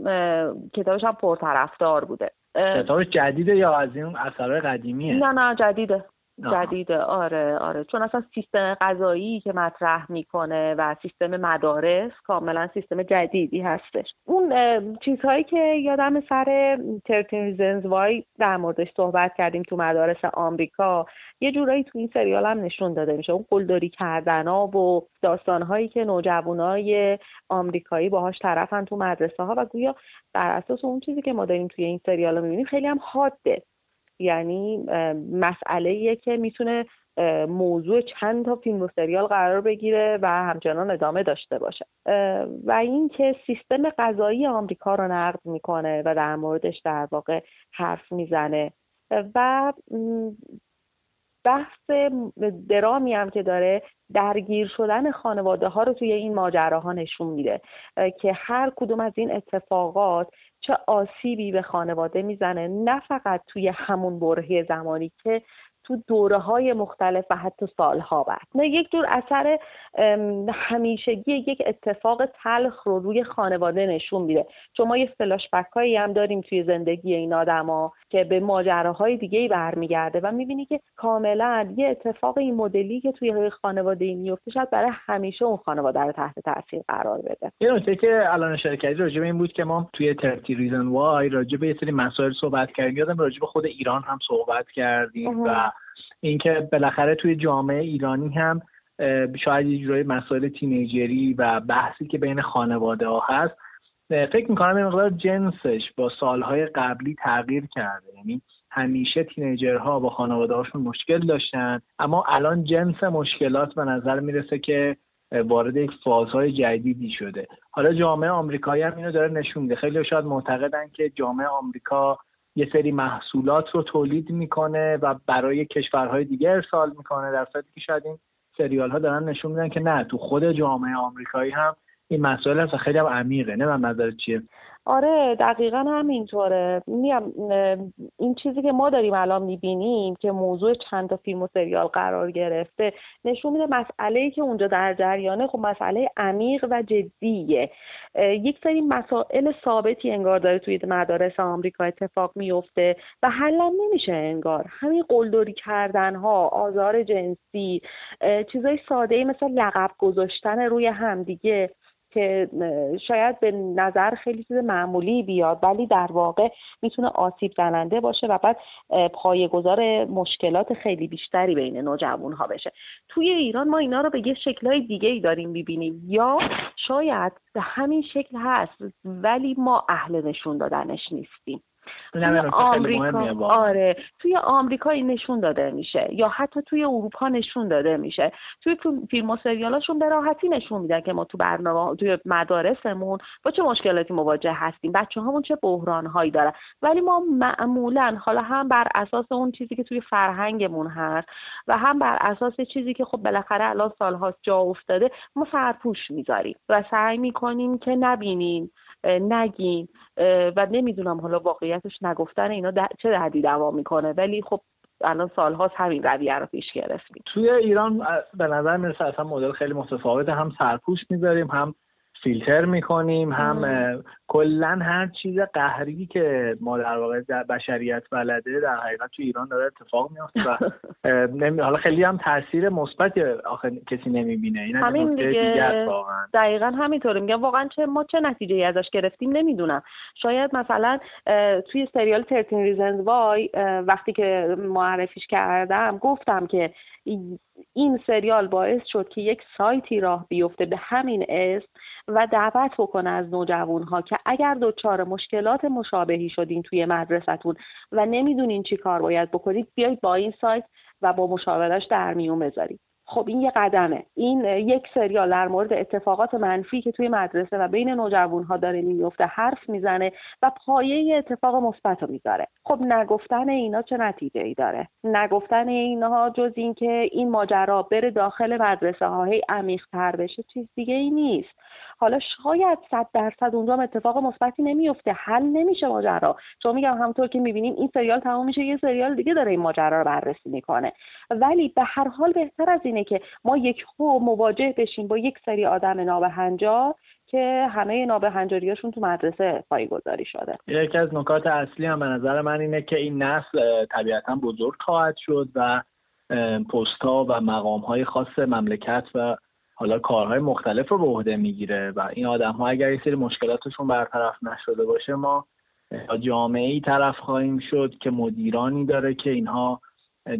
Speaker 14: کتابش هم پرطرفدار بوده.
Speaker 13: کتابش جدیده یا از این اثرهای قدیمیه؟
Speaker 14: نه نه جدیده. جدیده. آره آره. چون اصلا سیستم غذایی که مطرح می‌کنه و سیستم مدارس کاملا سیستم جدیدی هستش. اون چیزهایی که یادم سر ترتین ریزنز وای در موردش صحبت کردیم تو مدارس آمریکا یه جورایی تو این سریال هم نشون داده میشه. اون قلدری کردن ها و داستانهایی که نوجوانای آمریکایی باهاش طرفن تو مدرسه ها و گویا بر اساس اون چیزی که ما داریم توی این سریال می‌بینیم خیلی هم حاده. یعنی مسئله که می‌تونه موضوع چند تا فیلم و سریال قرار بگیره و همچنان ادامه داشته باشه. و اینکه سیستم غذایی آمریکا رو نقد می‌کنه و در موردش در واقع حرف می‌زنه. و بحث درامی هم که داره درگیر شدن خانواده ها رو توی این ماجراها نشون میده که هر کدوم از این اتفاقات چه آسیبی به خانواده می‌زنه نه فقط توی همون برهه زمانی که تو دوره های مختلف و حتی سالها بعد. نه یک جور اثر همیشگی یک اتفاق تلخ رو روی خانواده نشون میده. چون ما یه فلاشبک هایی هم داریم توی زندگی این آدما که به ماجراهای دیگه ای برمیگرده و می‌بینی که کاملا یه اتفاق این مدلی که توی خانواده ای میفته شاید برای همیشه اون خانواده رو تحت تاثیر قرار بده.
Speaker 13: یه نکته که الان اشاره کردی راجع به این بود که ما توی ترتی ریزن وای راجع به یه سری مسائل صحبت کردیم. یادم راجع به خود ایران هم صحبت کردیم و اینکه بالاخره توی جامعه ایرانی هم شاید یه جورایی مسائل تینیجری و بحثی که بین خانواده ها هست فکر می‌کنم این مقدار جنسش با سالهای قبلی تغییر کرده. یعنی همیشه تینیجرها با خانواده هاشون مشکل داشتن اما الان جنس مشکلات به نظر می‌رسه که وارد یک فازهای جدیدی شده. حالا جامعه آمریکایی هم اینو داره نشون میده. خیلی شاید معتقدن که جامعه آمریکا یه سری محصولات رو تولید می‌کنه و برای کشورهای دیگه ارسال می‌کنه در صورتی که شاید این سریال ها دارن نشون میدن که نه تو خود جامعه آمریکایی هم این مسائل هست خیلی هم عمیقه. نه من نظر چیه؟
Speaker 14: آره دقیقا همینطوره. میم این چیزی که ما داریم الان می‌بینیم که موضوع چند تا فیلم و سریال قرار گرفته نشون میده مسئله که اونجا در جریانه. خب مسئله عمیق و جدیه. یک سری مسائل ثابتی انگار داره توی مدارس آمریکا اتفاق میفته و حلا نمیشه انگار. همین قلدری کردن ها آزار جنسی چیزای ساده ای مثل لقب گذاشتن روی همدیگه. که شاید به نظر خیلی چیز معمولی بیاد ولی در واقع می‌تونه آسیب زننده باشه و بعد گذار مشکلات خیلی بیشتری بین نوجوان ها بشه. توی ایران ما اینا رو به یه شکلهای دیگه ای داریم ببینیم یا شاید به همین شکل هست ولی ما اهل نشون دادنش نیستیم. توی آمریکا آره توی آمریکا این نشون داده میشه یا حتی توی اروپا نشون داده میشه. توی فیلم و سریالاشون به راحتی نشون میدن که ما تو برنامه توی مدارسمون با چه مشکلاتی مواجه هستیم بچه هامون چه بحران هایی دارن. ولی ما معمولا حالا هم بر اساس اون چیزی که توی فرهنگمون هست و هم بر اساس چیزی که خب بالاخره الان سالهاست جا افتاده ما سرپوش می‌ذاریم و سعی می‌کنیم که نبینیم نگیم. و نمی‌دونم حالا واقعیتش نگفتن اینا چه دردی دوا می‌کنه. ولی خب الان سالهاست همین رویه رو پیش گرفتیم.
Speaker 13: توی ایران به نظر می‌رسه اصلا مدل خیلی متفاوته. هم سرپوش می‌ذاریم هم فیلتر می‌کنیم هم کلا هر چیز قهری که ما در واقع در بشریت بلده در حقیقت تو ایران داره اتفاق میفته و حالا خیلی هم تاثیر مثبت آخه کسی نمی‌بینه. این
Speaker 14: همین دیگه. دقیقا همینطوره. میگم واقعا چه ما چه نتیجه ازش گرفتیم نمی‌دونم. شاید مثلا توی سریال 13 ریزنز وای وقتی که معرفیش کردم گفتم که این سریال باعث شد که یک سایتی راه بیفته به همین اسم و دعوت بکنه از نوجوان ها که اگر دچار مشکلات مشابهی شدین توی مدرسهتون و نمی‌دونین چی کار باید بکنید بیایید با این سایت و با مشاورش در میون بذارید. خب این یه قدمه. این یک سریال در مورد اتفاقات منفی که توی مدرسه و بین نوجوان ها داره میفته حرف می‌زنه و پایه اتفاق مثبت رو می‌ذاره. خب نگفتن اینا چه نتیجه ای داره؟ نگفتن اینها جز اینکه این ماجرا بره داخل مدرسه های عمیق تر بشه چیز دیگه ای نیست. حالا شاید صد درصد اونجا اتفاق مثبتی نمیفته. حل نمیشه ماجرا. چون میگم همطور که می‌بینیم این سریال تمام میشه یه سریال دیگه داره این ماجرا رو بررسی می‌کنه. ولی به هر حال بهتر از اینه که ما یک خو مواجه بشیم با یک سری آدم نابهنجار که همه نابهنجاریاشون تو مدرسه پایگذاری شده.
Speaker 13: یکی از نکات اصلی هم به نظر من اینه که این نسل طبیعتا بزرگ خواهد شد و پست ها و مقام های خاص مملکت و حالا کارهای مختلف رو به عهده می‌گیره و این آدم ها اگر یه سری مشکلاتشون برطرف نشده باشه ما جامعه ای طرف خواهیم شد که مدیرانی داره که اینها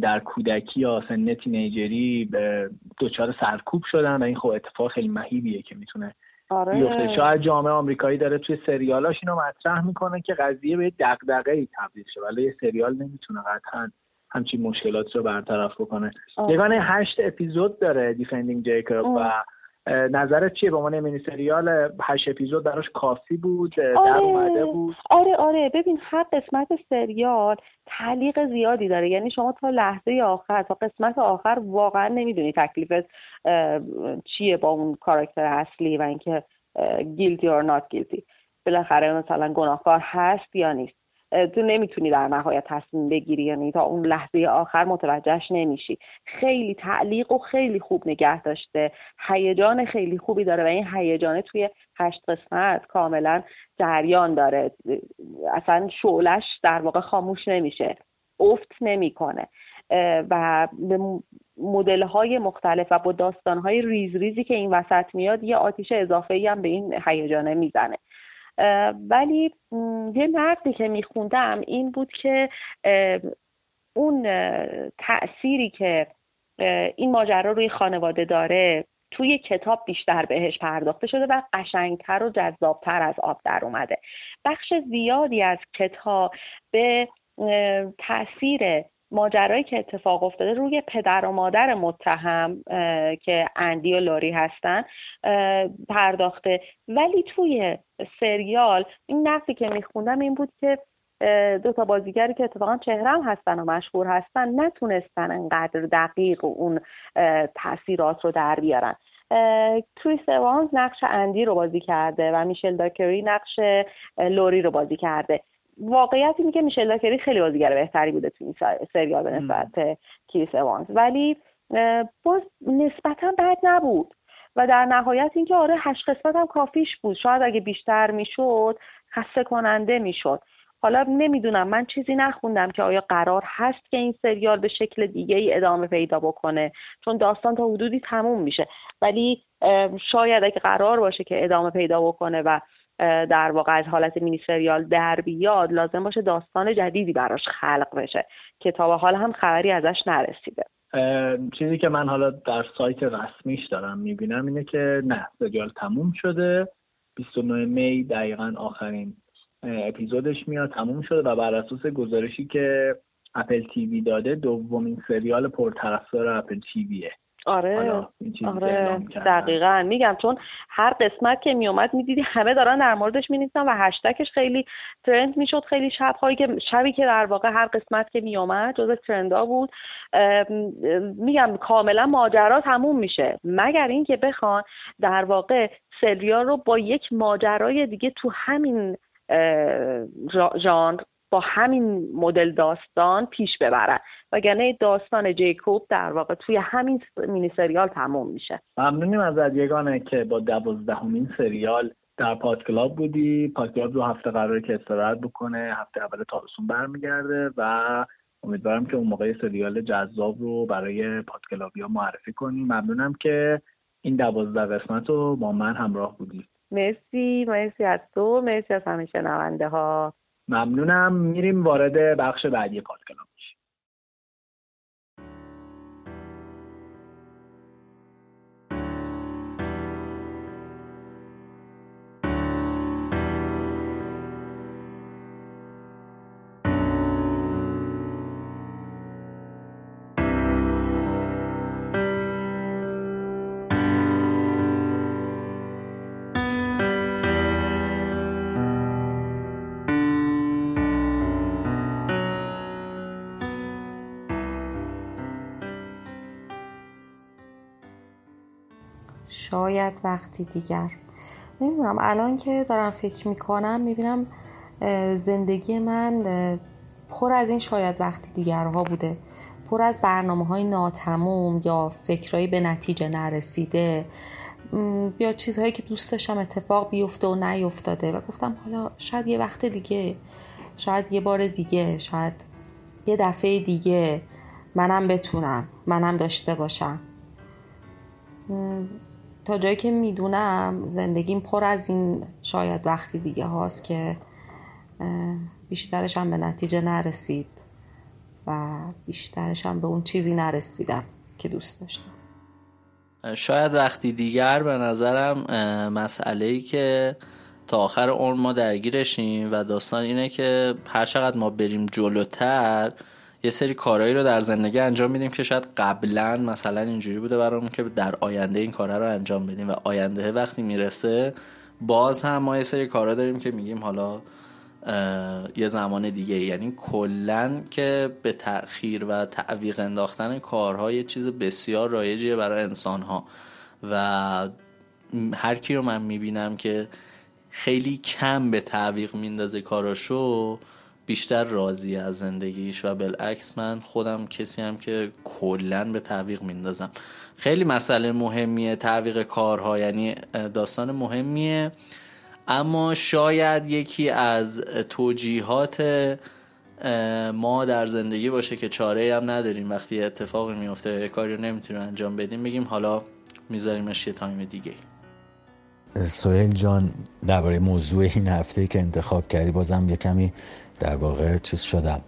Speaker 13: در کودکی یا سن تینیجری به دچار سرکوب شدن و این خب اتفاق خیلی مهیبیه که می‌تونه آره. بیفته شاید جامعه آمریکایی داره توی سریالاش اینو مطرح می‌کنه که قضیه به دغدغه ای تبدیل شه ولی یه سریال نمی‌تونه قطعا همچین مشکلات رو برطرف بکنه. یگانه هشت اپیزود داره Defending Jacob و نظرت چیه؟ به عنوان مینی سریال هشت اپیزود براش کافی بود؟ آره. در اومده بود؟
Speaker 14: آره آره. ببین هر قسمت سریال تعلیق زیادی داره. یعنی شما تا لحظه آخر تا قسمت آخر واقعا نمی‌دونی تکلیفت چیه با اون کاراکتر اصلی و اینکه guilty or not guilty بالاخره مثلا گناهکار هست یا نیست. تو نمی‌تونی در نهایت تصمیم بگیری. یعنی تا اون لحظه آخر متوجهش نمیشی. خیلی تعلیق و خیلی خوب نگه داشته. هیجان خیلی خوبی داره و این هیجانه توی هشت قسمت کاملا جریان داره. اصلا شعلش در واقع خاموش نمیشه. افت نمی‌کنه. و به مدل های مختلف و با داستان های ریز ریزی که این وسط میاد یه آتیش اضافه ای هم به این هیجانه می‌زنه. ولی یه نقدی که میخوندم این بود که اون تأثیری که این ماجرا روی خانواده داره توی کتاب بیشتر بهش پرداخته شده و قشنگتر و جذابتر از آب در اومده. بخش زیادی از کتاب به تاثیر ماجرایی که اتفاق افتاده روی پدر و مادر متهم که اندی و لوری هستن پرداخته. ولی توی سریال این نقدی که میخوندم این بود که دو تا بازیگری که اتفاقا چهرم هستن و مشهور هستن نتونستن انقدر دقیق اون تاثیرات رو در بیارن. کریس اوانز نقش اندی رو بازی کرده و میشل داکری نقش لوری رو بازی کرده. واقعیت اینه که میشل داکری خیلی بازیگر بهتری بوده تو این سریال به نسبت کریس اوانز ولی باز نسبتا بد نبود. و در نهایت اینکه آره هشت قسمت هم کافیش بود. شاید اگه بیشتر می‌شد خسته کننده می‌شد. حالا نمی‌دونم. من چیزی نخوندم که آیا قرار هست که این سریال به شکل دیگه ای ادامه پیدا بکنه. چون داستان تا حدودی تموم میشه. ولی شاید اگه قرار باشه که ادامه پیدا بکنه و در واقع از حالت مینی سریال در بیاد لازم باشه داستان جدیدی براش خلق بشه کتاب حال هم خبری ازش نرسیده.
Speaker 13: چیزی که من حالا در سایت رسمیش دارم می‌بینم اینه که نه سریال تموم شده. 29 می دقیقا آخرین اپیزودش میاد تموم شده و بر اساس گزارشی که اپل تیوی داده دومین سریال پرطرفدار اپل تیویه.
Speaker 14: آره آره دقیقا. میگم چون هر قسمت که میومد می‌دیدی همه دارن در موردش مینیسن و هشتگش خیلی ترند می‌شد. خیلی شبهایی که شبی که در واقع هر قسمت که میومد جز ترندا بود. میگم کاملا ماجرا تموم میشه. مگر اینکه بخوان در واقع سریال رو با یک ماجرای دیگه تو همین ژانر با همین مدل داستان پیش ببرن. وگرنه داستان جیکوب در واقع توی همین مینی سریال تموم میشه.
Speaker 13: ممنونیم از یگانه که با دوازدهمین سریال در پاد کلاب بودی. پاد کلاب دو هفته قراره که استراحت بکنه. هفته اول تابستون برمیگرده و امیدوارم که اون موقع سریال جذاب رو برای پاد ها معرفی کنیم ممنونم که این دوازده قسمت رو با من همراه بودی.
Speaker 14: مرسی مرسی از تو مرسی از همه شنونده ها.
Speaker 13: ممنونم. میریم وارد بخش بعدی پادکلاب
Speaker 4: شاید وقتی دیگر. نمی‌دونم الان که دارم فکر می‌کنم می‌بینم زندگی من پر از این شاید وقتی دیگرها بوده. پر از برنامه های ناتموم یا فکرهایی به نتیجه نرسیده. یا چیزهایی که دوست داشتم اتفاق بیفته و نیفتاده. و گفتم حالا شاید یه وقت دیگه شاید یه بار دیگه شاید یه دفعه دیگه
Speaker 15: منم بتونم منم داشته باشم. تا جایی که می‌دونم زندگیم پر از این شاید وقتی دیگه هاست که بیشترش هم به نتیجه نرسید و بیشترش هم به اون چیزی نرسیدم که دوست داشتم.
Speaker 6: شاید وقتی دیگر به نظرم مسئله ای که تا آخر عمر ما درگیرشیم و داستان اینه که هر چقدر ما بریم جلوتر یه سری کارهایی رو در زندگی انجام میدیم که شاید قبلا مثلا اینجوری بوده برامون که در آینده این کارها رو انجام بدیم و آینده وقتی می‌رسه باز هم ما یه سری کارها داریم که میگیم حالا یه زمان دیگه یعنی کلا که به تأخیر و تعویق انداختن کارها یه چیز بسیار رایجیه برای انسان ها و هر کی رو من می‌بینم که خیلی کم به تعویق میندازه کاراشو بیشتر راضی از زندگیش و بالعکس من خودم کسی هم که کلا به تعویق میندازم. خیلی مسئله مهمیه تعویق کارها یعنی داستان مهمیه. اما شاید یکی از توجیهات ما در زندگی باشه که چاره هم نداریم. وقتی اتفاقی میفته کاری رو نمی‌تونیم انجام بدیم بگیم حالا میذاریمش یه تایم دیگه.
Speaker 16: سوهل جان درباره موضوع این هفته که انتخاب کردی بازم یه کمی در واقع چیز شدم.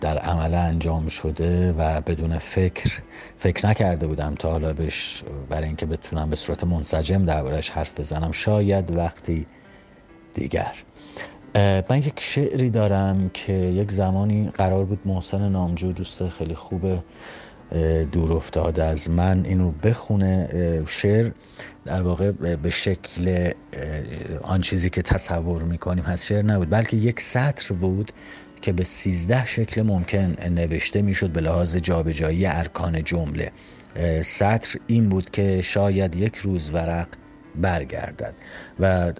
Speaker 16: در عمل انجام شده و بدون فکر فکر نکرده بودم تا حالا بهش برای اینکه بتونم به صورت منسجم دربارش حرف بزنم. شاید وقتی دیگر. من یک شعری دارم که یک زمانی قرار بود محسن نامجو دوست خیلی خوب دور افتاده از من. اینو بخونه شعر در واقع به شکل آن چیزی که تصور می‌کنیم از شعر نبود. بلکه یک سطر بود که به سیزده شکل ممکن نوشته می‌شد به لحاظ جابجایی ارکان جمله. سطر این بود که شاید یک روز ورق برگردد و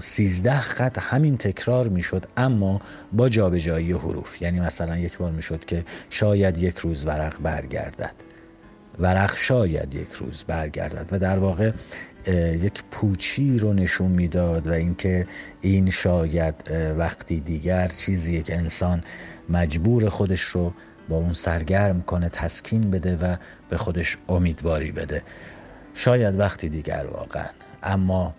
Speaker 16: سیزده خط همین تکرار می‌شد اما با جابجایی حروف. یعنی مثلا یک بار می‌شد که شاید یک روز ورق برگردد. ورق شاید یک روز برگردد و در واقع یک پوچی رو نشون می‌داد و اینکه این شاید وقتی دیگر چیزی که انسان مجبور خودش رو با اون سرگرم کنه تسکین بده و به خودش امیدواری بده. شاید وقتی دیگر واقعا. اما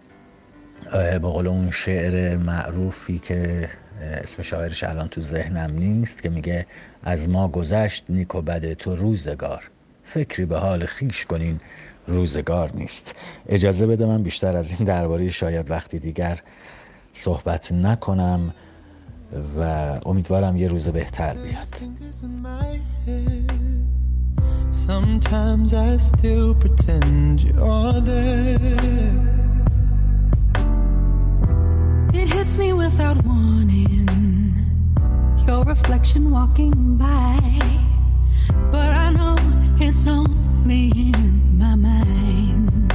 Speaker 16: به قول اون شعر معروفی که اسم شاعرش الان تو ذهنم نیست که میگه از ما گذشت نیک و بد تو روزگار. فکری به حال خیش کنین روزگار نیست. اجازه بده من بیشتر از این درباره شاید وقتی دیگر صحبت نکنم و امیدوارم یه روز بهتر بیاد. Sometimes I still pretend you're there It hits me without warning Your reflection walking by But I know it's only in my mind.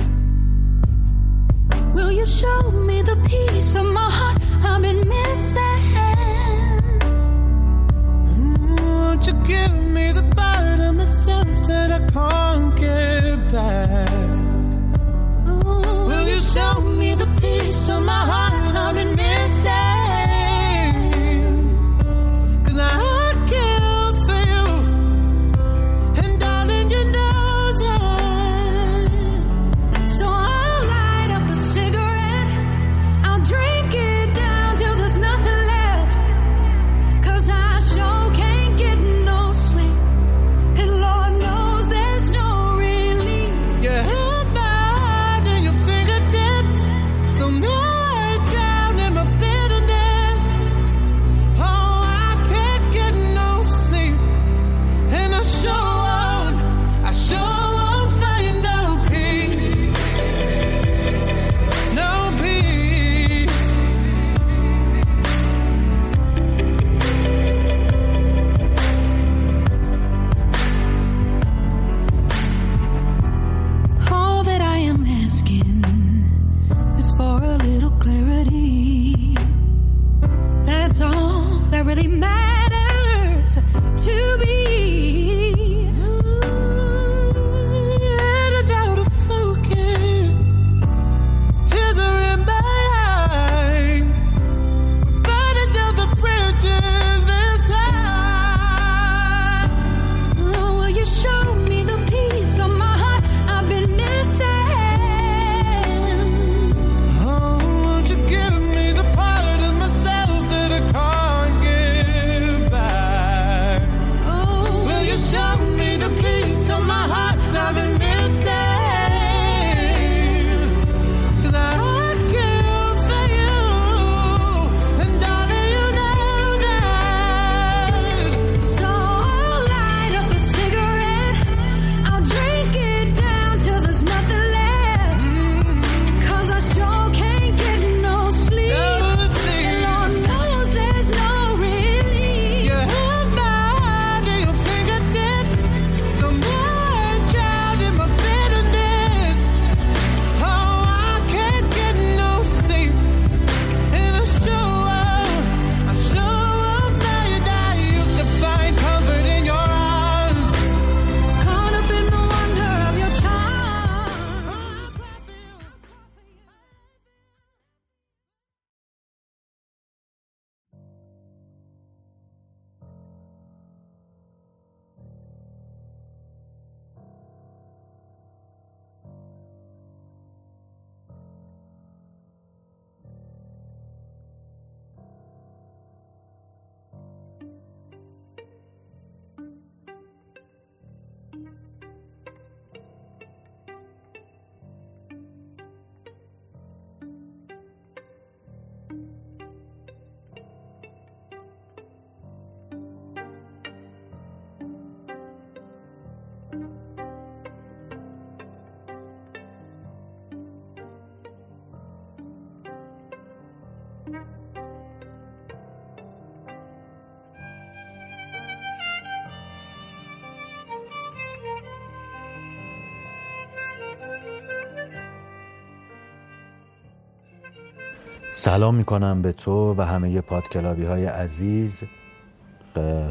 Speaker 16: Will you show me the piece of my heart I've been missing? Won't you give me the part of myself that I can't get back? Will you show me the piece of my heart I've been missing? سلام می‌کنم به تو و همه پادکلابی های عزیز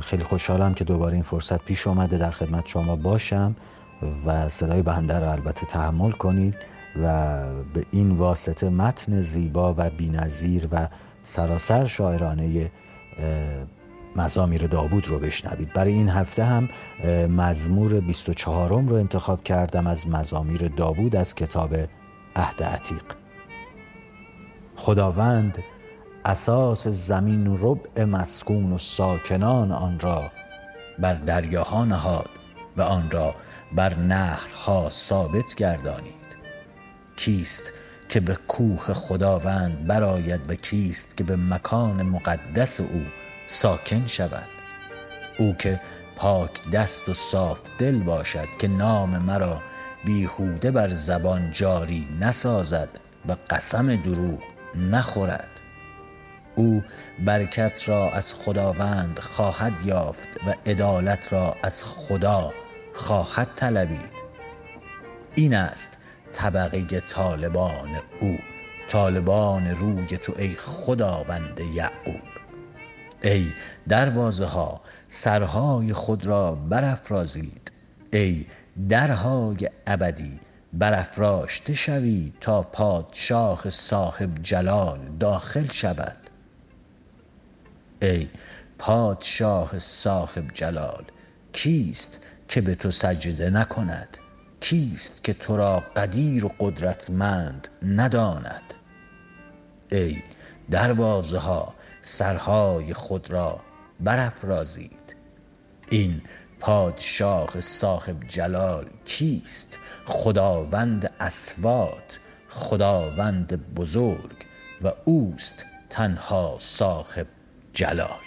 Speaker 16: خیلی خوشحالم که دوباره این فرصت پیش اومده در خدمت شما باشم و صدای بنده رو البته تحمل کنید و به این واسطه متن زیبا و بینظیر و سراسر شاعرانه مزامیر داوود رو بشنوید. برای این هفته هم مزمور 24 رو انتخاب کردم از مزامیر داوود از کتاب عهد عتیق. خداوند اساس زمین و ربع مسکون و ساکنان آن را بر دریاها نهاد و آن را بر نهرها ثابت گردانید. کیست که به کوه خداوند براید و کیست که به مکان مقدس او ساکن شود؟ او که پاک دست و صاف دل باشد که نام مرا بیهوده بر زبان جاری نسازد و قسم دروغ نخورد. او برکت را از خداوند خواهد یافت و عدالت را از خدا خواهد طلبید. این است طبقه طالبان او. طالبان روی تو ای خداوند یعقوب. ای دروازه ها سرهای خود را برافرازید. ای درهای ابدی برافراشته شوید تا پادشاه صاحب جلال داخل شود. ای پادشاه صاحب جلال کیست که به تو سجده نکند؟ کیست که تو را قدیر و قدرتمند نداند؟ ای دروازه ها سرهای خود را برافرازید. این پادشاه صاحب جلال کیست؟ خداوند اسوات خداوند بزرگ و اوست تنها صاحب جلال.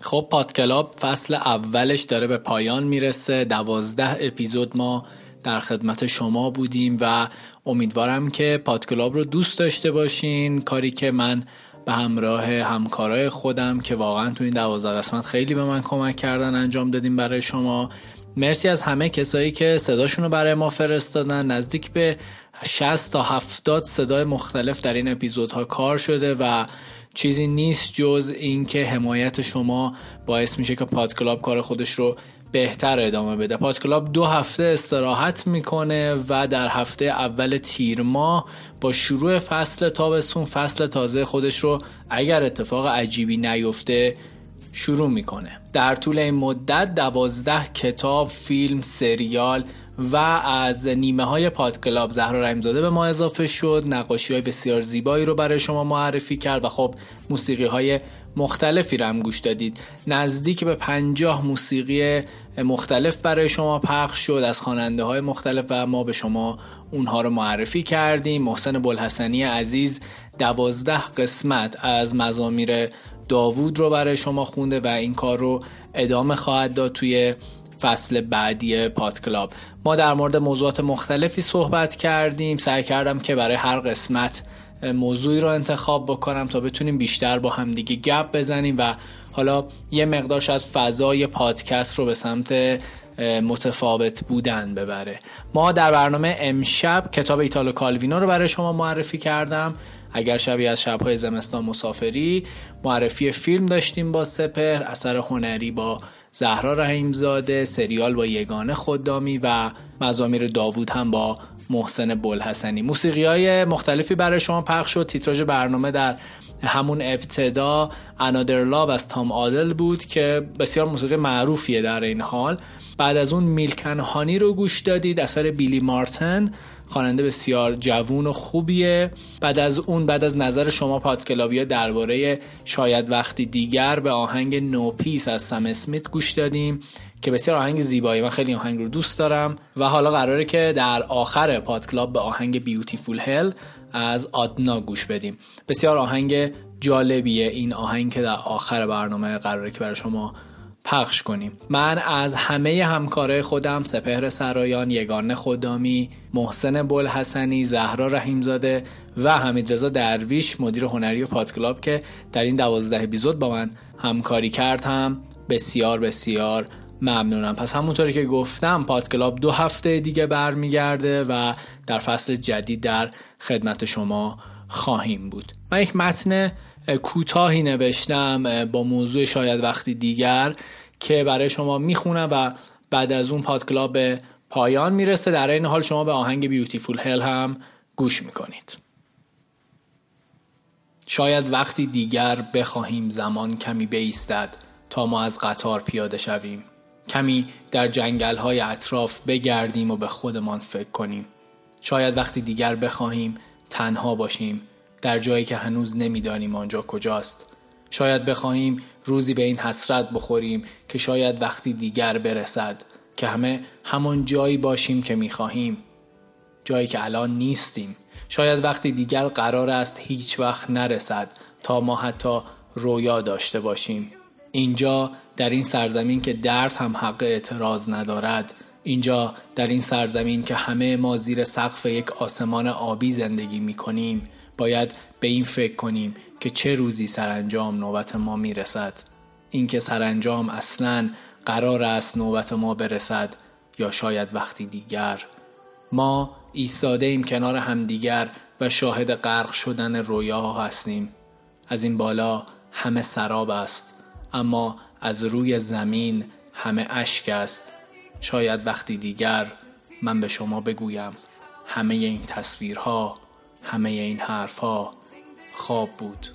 Speaker 2: خب پادکلاب فصل اولش داره به پایان می‌رسه. دوازده اپیزود ما در خدمت شما بودیم و امیدوارم که پادکلاب رو دوست داشته باشین. کاری که من به همراه همکارای خودم که واقعا تو این دوازده قسمت خیلی به من کمک کردن انجام دادیم برای شما. مرسی از همه کسایی که صداشون رو برای ما فرستادن. نزدیک به 60 تا 70 صدای مختلف در این اپیزودها کار شده و چیزی نیست جز اینکه حمایت شما باعث میشه که پادکلاب کار خودش رو بهتر ادامه بده. پادکلاب دو هفته استراحت می‌کنه و در هفته اول تیر ماه با شروع فصل تابستون فصل تازه خودش رو اگر اتفاق عجیبی نیفته شروع می‌کنه. در طول این مدت دوازده کتاب فیلم سریال و از نیمه های پادکلاب زهرا رحمزاده به ما اضافه شد. نقاشی های بسیار زیبایی رو برای شما معرفی کرد و خب موسیقی های مختلفی رو هم گوش دادید. نزدیک به پنجاه موسیقی مختلف برای شما پخش شد از خواننده های مختلف و ما به شما اونها رو معرفی کردیم. محسن بلحسنی عزیز دوازده قسمت از مزامیر داوود رو برای شما خونده و این کار رو ادامه خواهد داد توی فصل بعدی پاد کلاب. ما در مورد موضوعات مختلفی صحبت کردیم. سعی کردم که برای هر قسمت موضوعی رو انتخاب بکنم تا بتونیم بیشتر با همدیگه گپ بزنیم و حالا یه مقدار از فضای پادکست رو به سمت متفاوت بودن ببره. ما در برنامه امشب کتاب ایتالو کالوینو رو برای شما معرفی کردم. اگر شبی از شبهای زمستان مسافری معرفی فیلم داشتیم با سپر اثر هنری با زهرا رحیمزاده سریال با یگانه خدامی و مزامیر داوود هم با محسن بلحسنی موسیقی های مختلفی برای شما پخش شد. تیتراژ برنامه در همون ابتدا انادر لاب از تام آدل بود که بسیار موسیقی معروفیه در این حال. بعد از اون میلکن هانی رو گوش دادید اثر بیلی مارتن. خواننده بسیار جوون و خوبیه. بعد از اون بعد از نظر شما پادکلابیا درباره شاید وقتی دیگر به آهنگ نوپیس از سم اسمیت گوش دادیم که بسیار آهنگ زیبایی من خیلی آهنگ رو دوست دارم. و حالا قراره که در آخر پادکلاب به آهنگ بیوتیفول هل از آدنا گوش بدیم. بسیار آهنگ جالبیه این آهنگ که در آخر برنامه قراره که برای شما پخش کنیم. من از همه همکارای خودم سپهر سرایان یگانه خدامی محسن بلحسنی زهرا رحیمزاده و حمید رضا درویش مدیر هنری پادکلاب که در این دوازده اپیزود با من همکاری کرد هم بسیار بسیار ممنونم. پس همونطوری که گفتم پادکلاب دو هفته دیگه برمیگرده و در فصل جدید در خدمت شما خواهیم بود. من یک متن کوتاهی نوشتم با موضوع شاید وقتی دیگر که برای شما می‌خونم و بعد از اون پادکلاب به پایان می‌رسه. در این حال شما به آهنگ بیوتیفول هل هم گوش می‌کنید. شاید وقتی دیگر بخواهیم زمان کمی بیستد تا ما از قطار پیاده شویم. کمی در جنگل های اطراف بگردیم و به خودمان فکر کنیم. شاید وقتی دیگر بخواهیم تنها باشیم در جایی که هنوز نمی‌دانیم آنجا کجاست. شاید بخواهیم روزی به این حسرت بخوریم که شاید وقتی دیگر برسد که همه همان جایی باشیم که می‌خواهیم. جایی که الان نیستیم. شاید وقتی دیگر قرار است هیچ وقت نرسد تا ما حتی رویا داشته باشیم. اینجا در این سرزمین که درد هم حق اعتراض ندارد. اینجا در این سرزمین که همه ما زیر سقف یک آسمان آبی زندگی می کنیم باید به این فکر کنیم که چه روزی سرانجام نوبت ما می‌رسد. اینکه سرانجام اصلا قرار است نوبت ما برسد یا شاید وقتی دیگر. ما ایستاده ایم کنار همدیگر و شاهد غرق شدن رویاها هستیم. از این بالا همه سراب است اما از روی زمین همه اشک است. شاید وقتی دیگر من به شما بگویم همه این تصویرها همه این حرفها خواب بود.